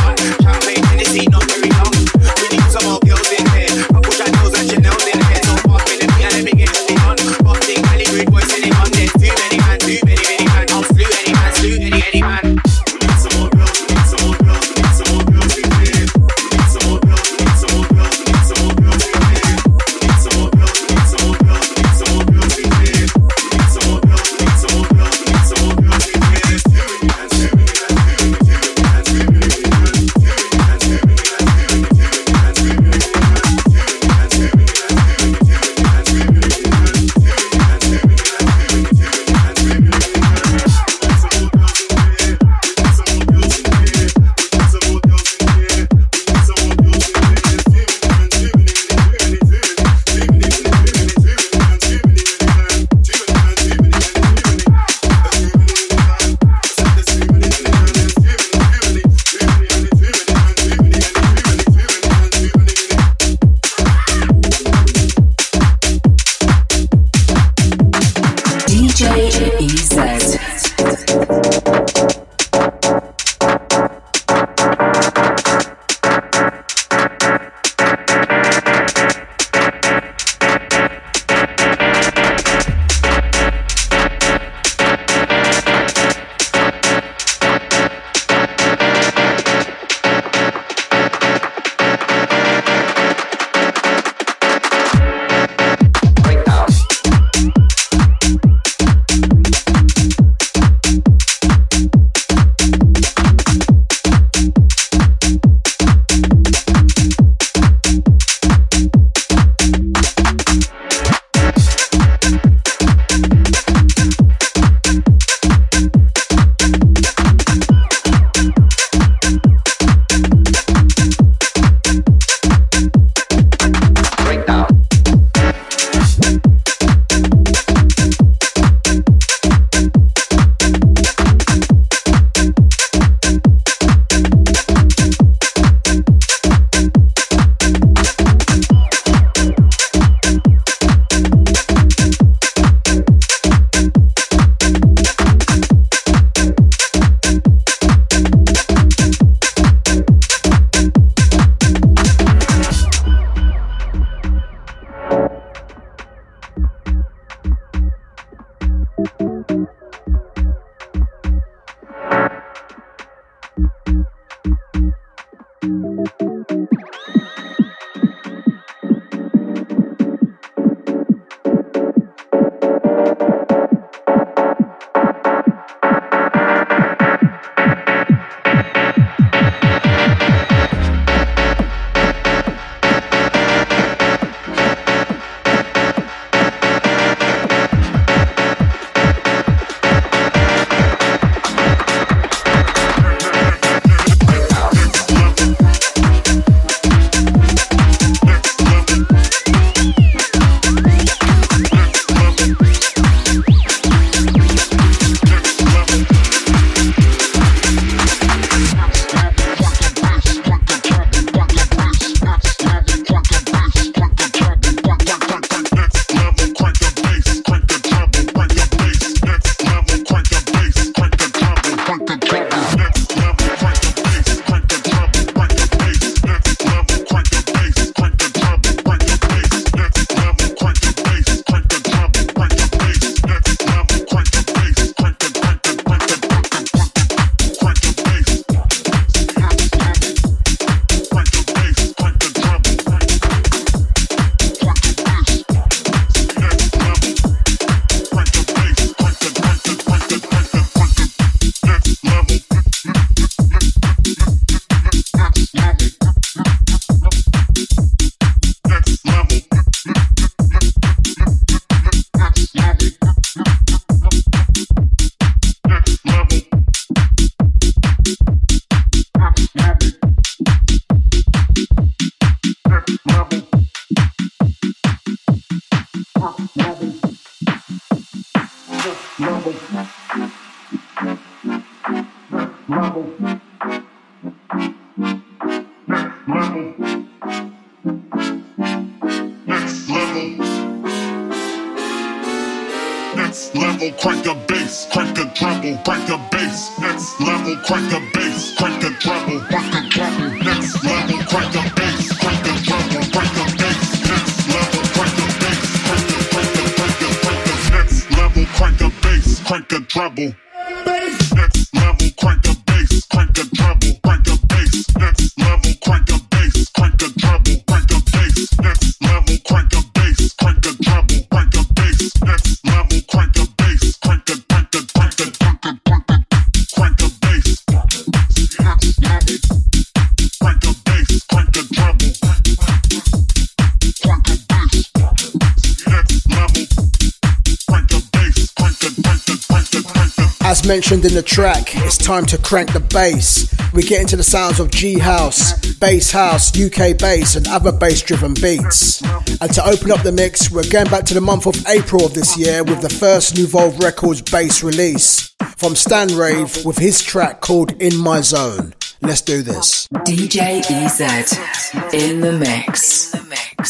Mentioned in the track, it's time to crank the bass. We get into the sounds of G House, Bass House, UK bass, and other bass driven beats. And to open up the mix, we're going back to the month of April of this year with the first Nuvolve Records bass release from Stan Rave with his track called In My Zone. Let's do this. DJ EZ in the mix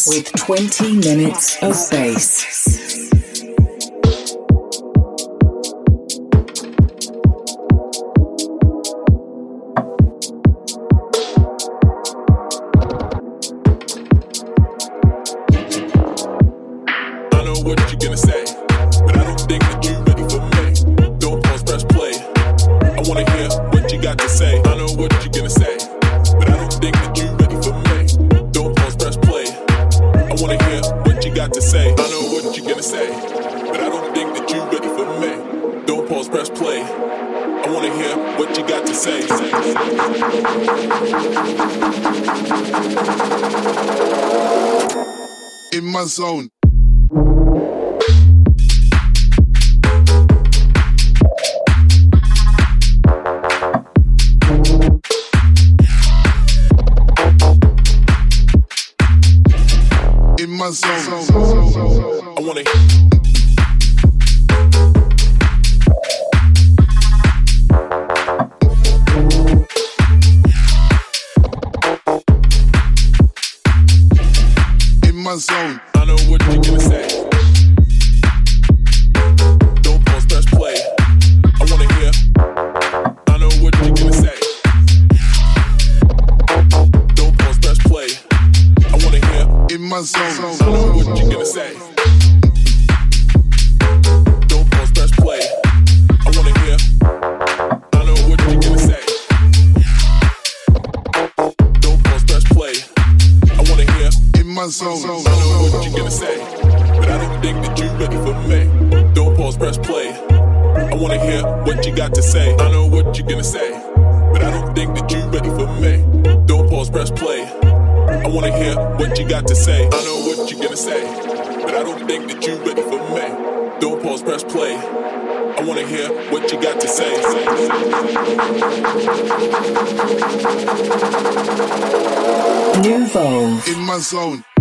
with 20 minutes of bass. got to say. I know what you're gonna say, but I don't think that you're ready for me. Don't pause, press play. I wanna hear what you got to say. Nuvolve. In my zone.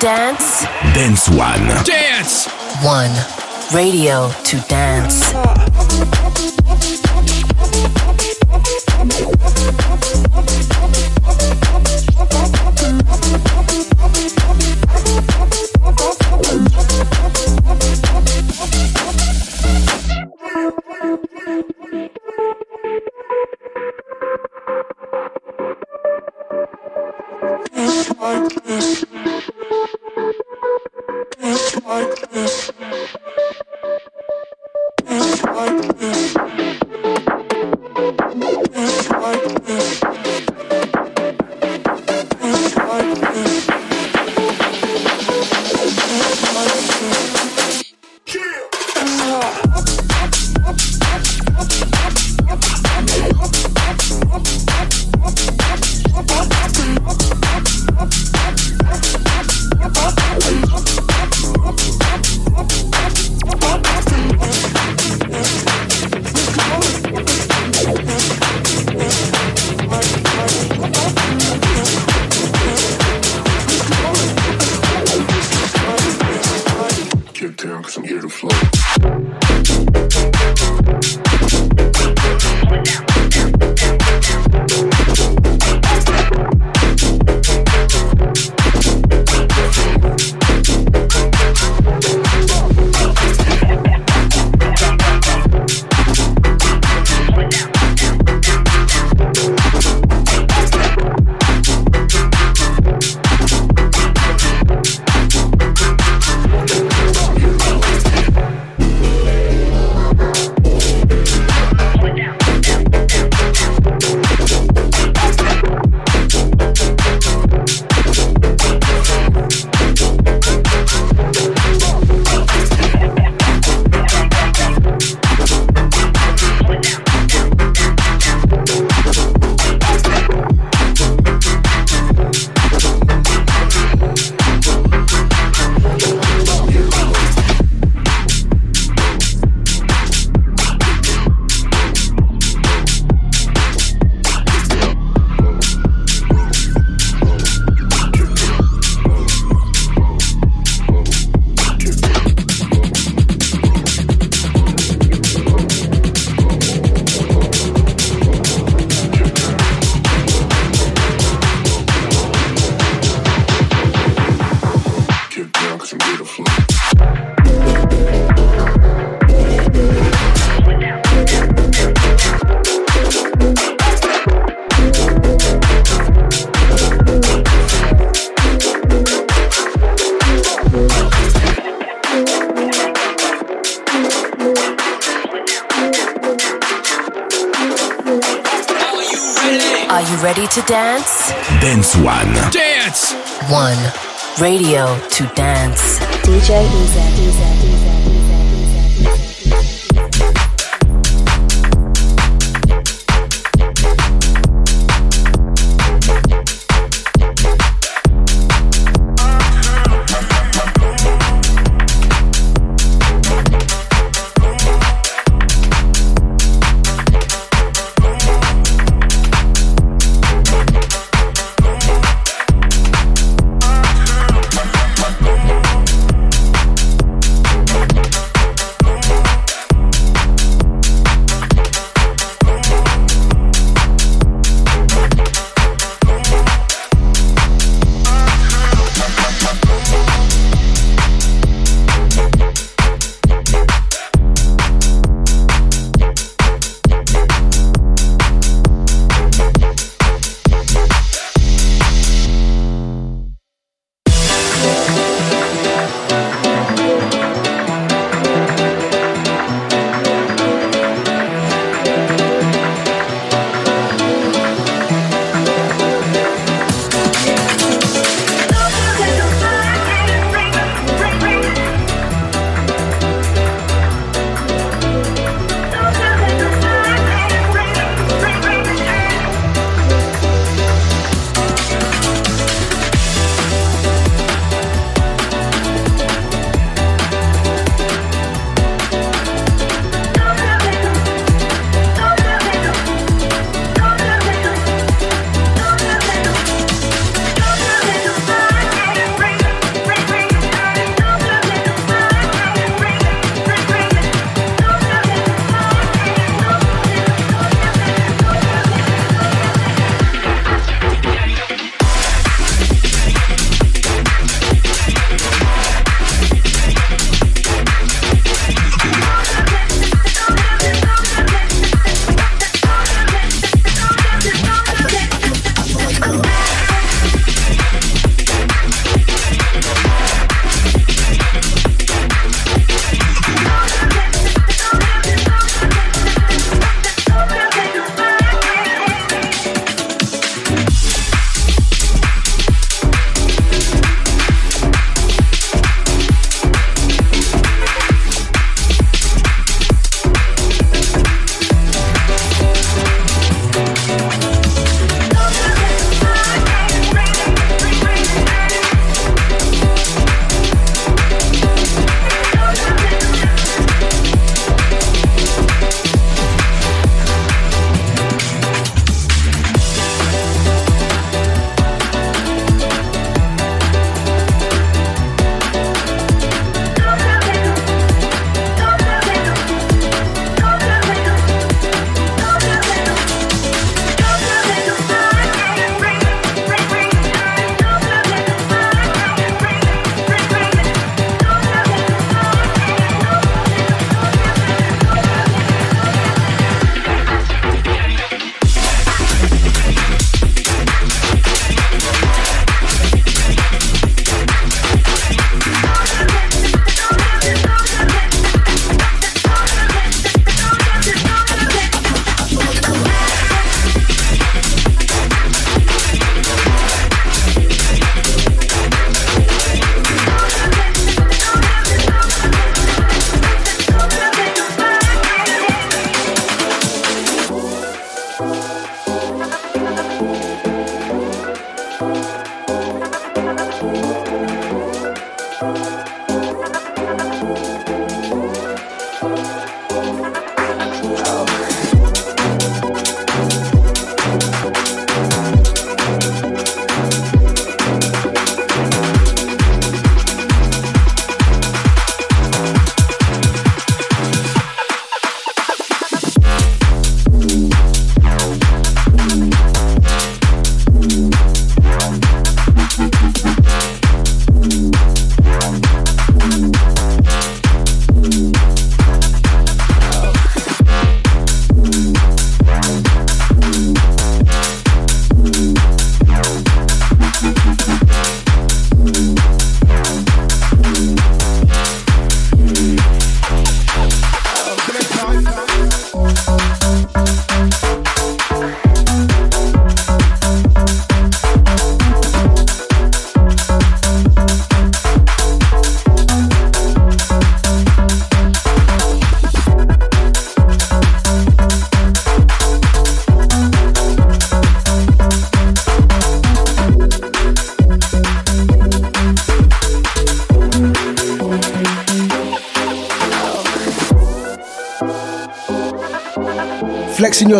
Dance. Dance One. Dance One. Radio to dance. To dance? Dance One. Dance! One. Radio to dance. DJ EZ, Easy, Easy.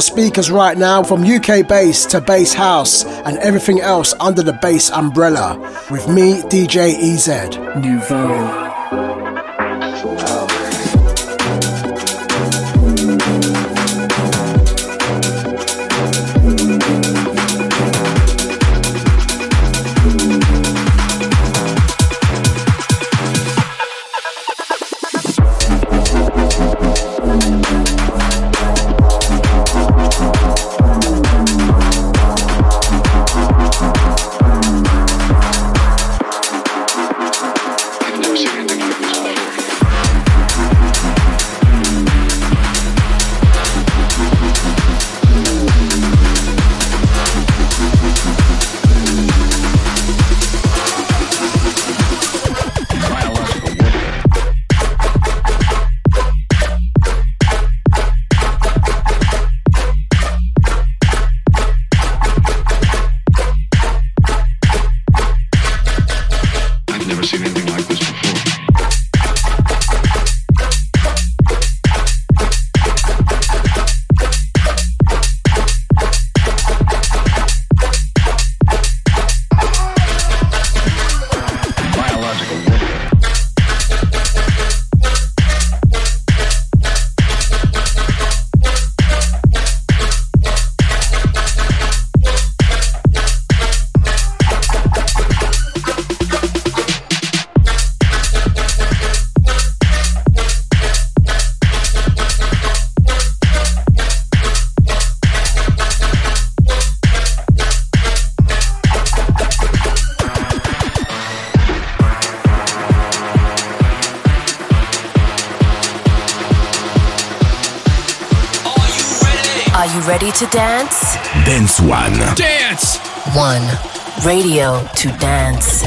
Your speakers right now from UK bass to bass house and everything else under the bass umbrella with me, DJ EZ. Nuvolve. Radio to dance.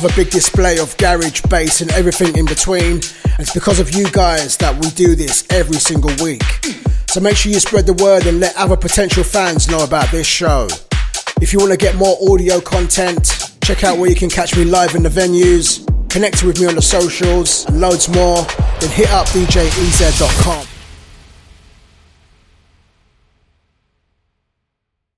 Another big display of garage, bass, and everything in between. And it's because of you guys that we do this every single week. So make sure you spread the word and let other potential fans know about this show. If you want to get more audio content, check out where you can catch me live in the venues, connect with me on the socials, and loads more, then hit up djez.com.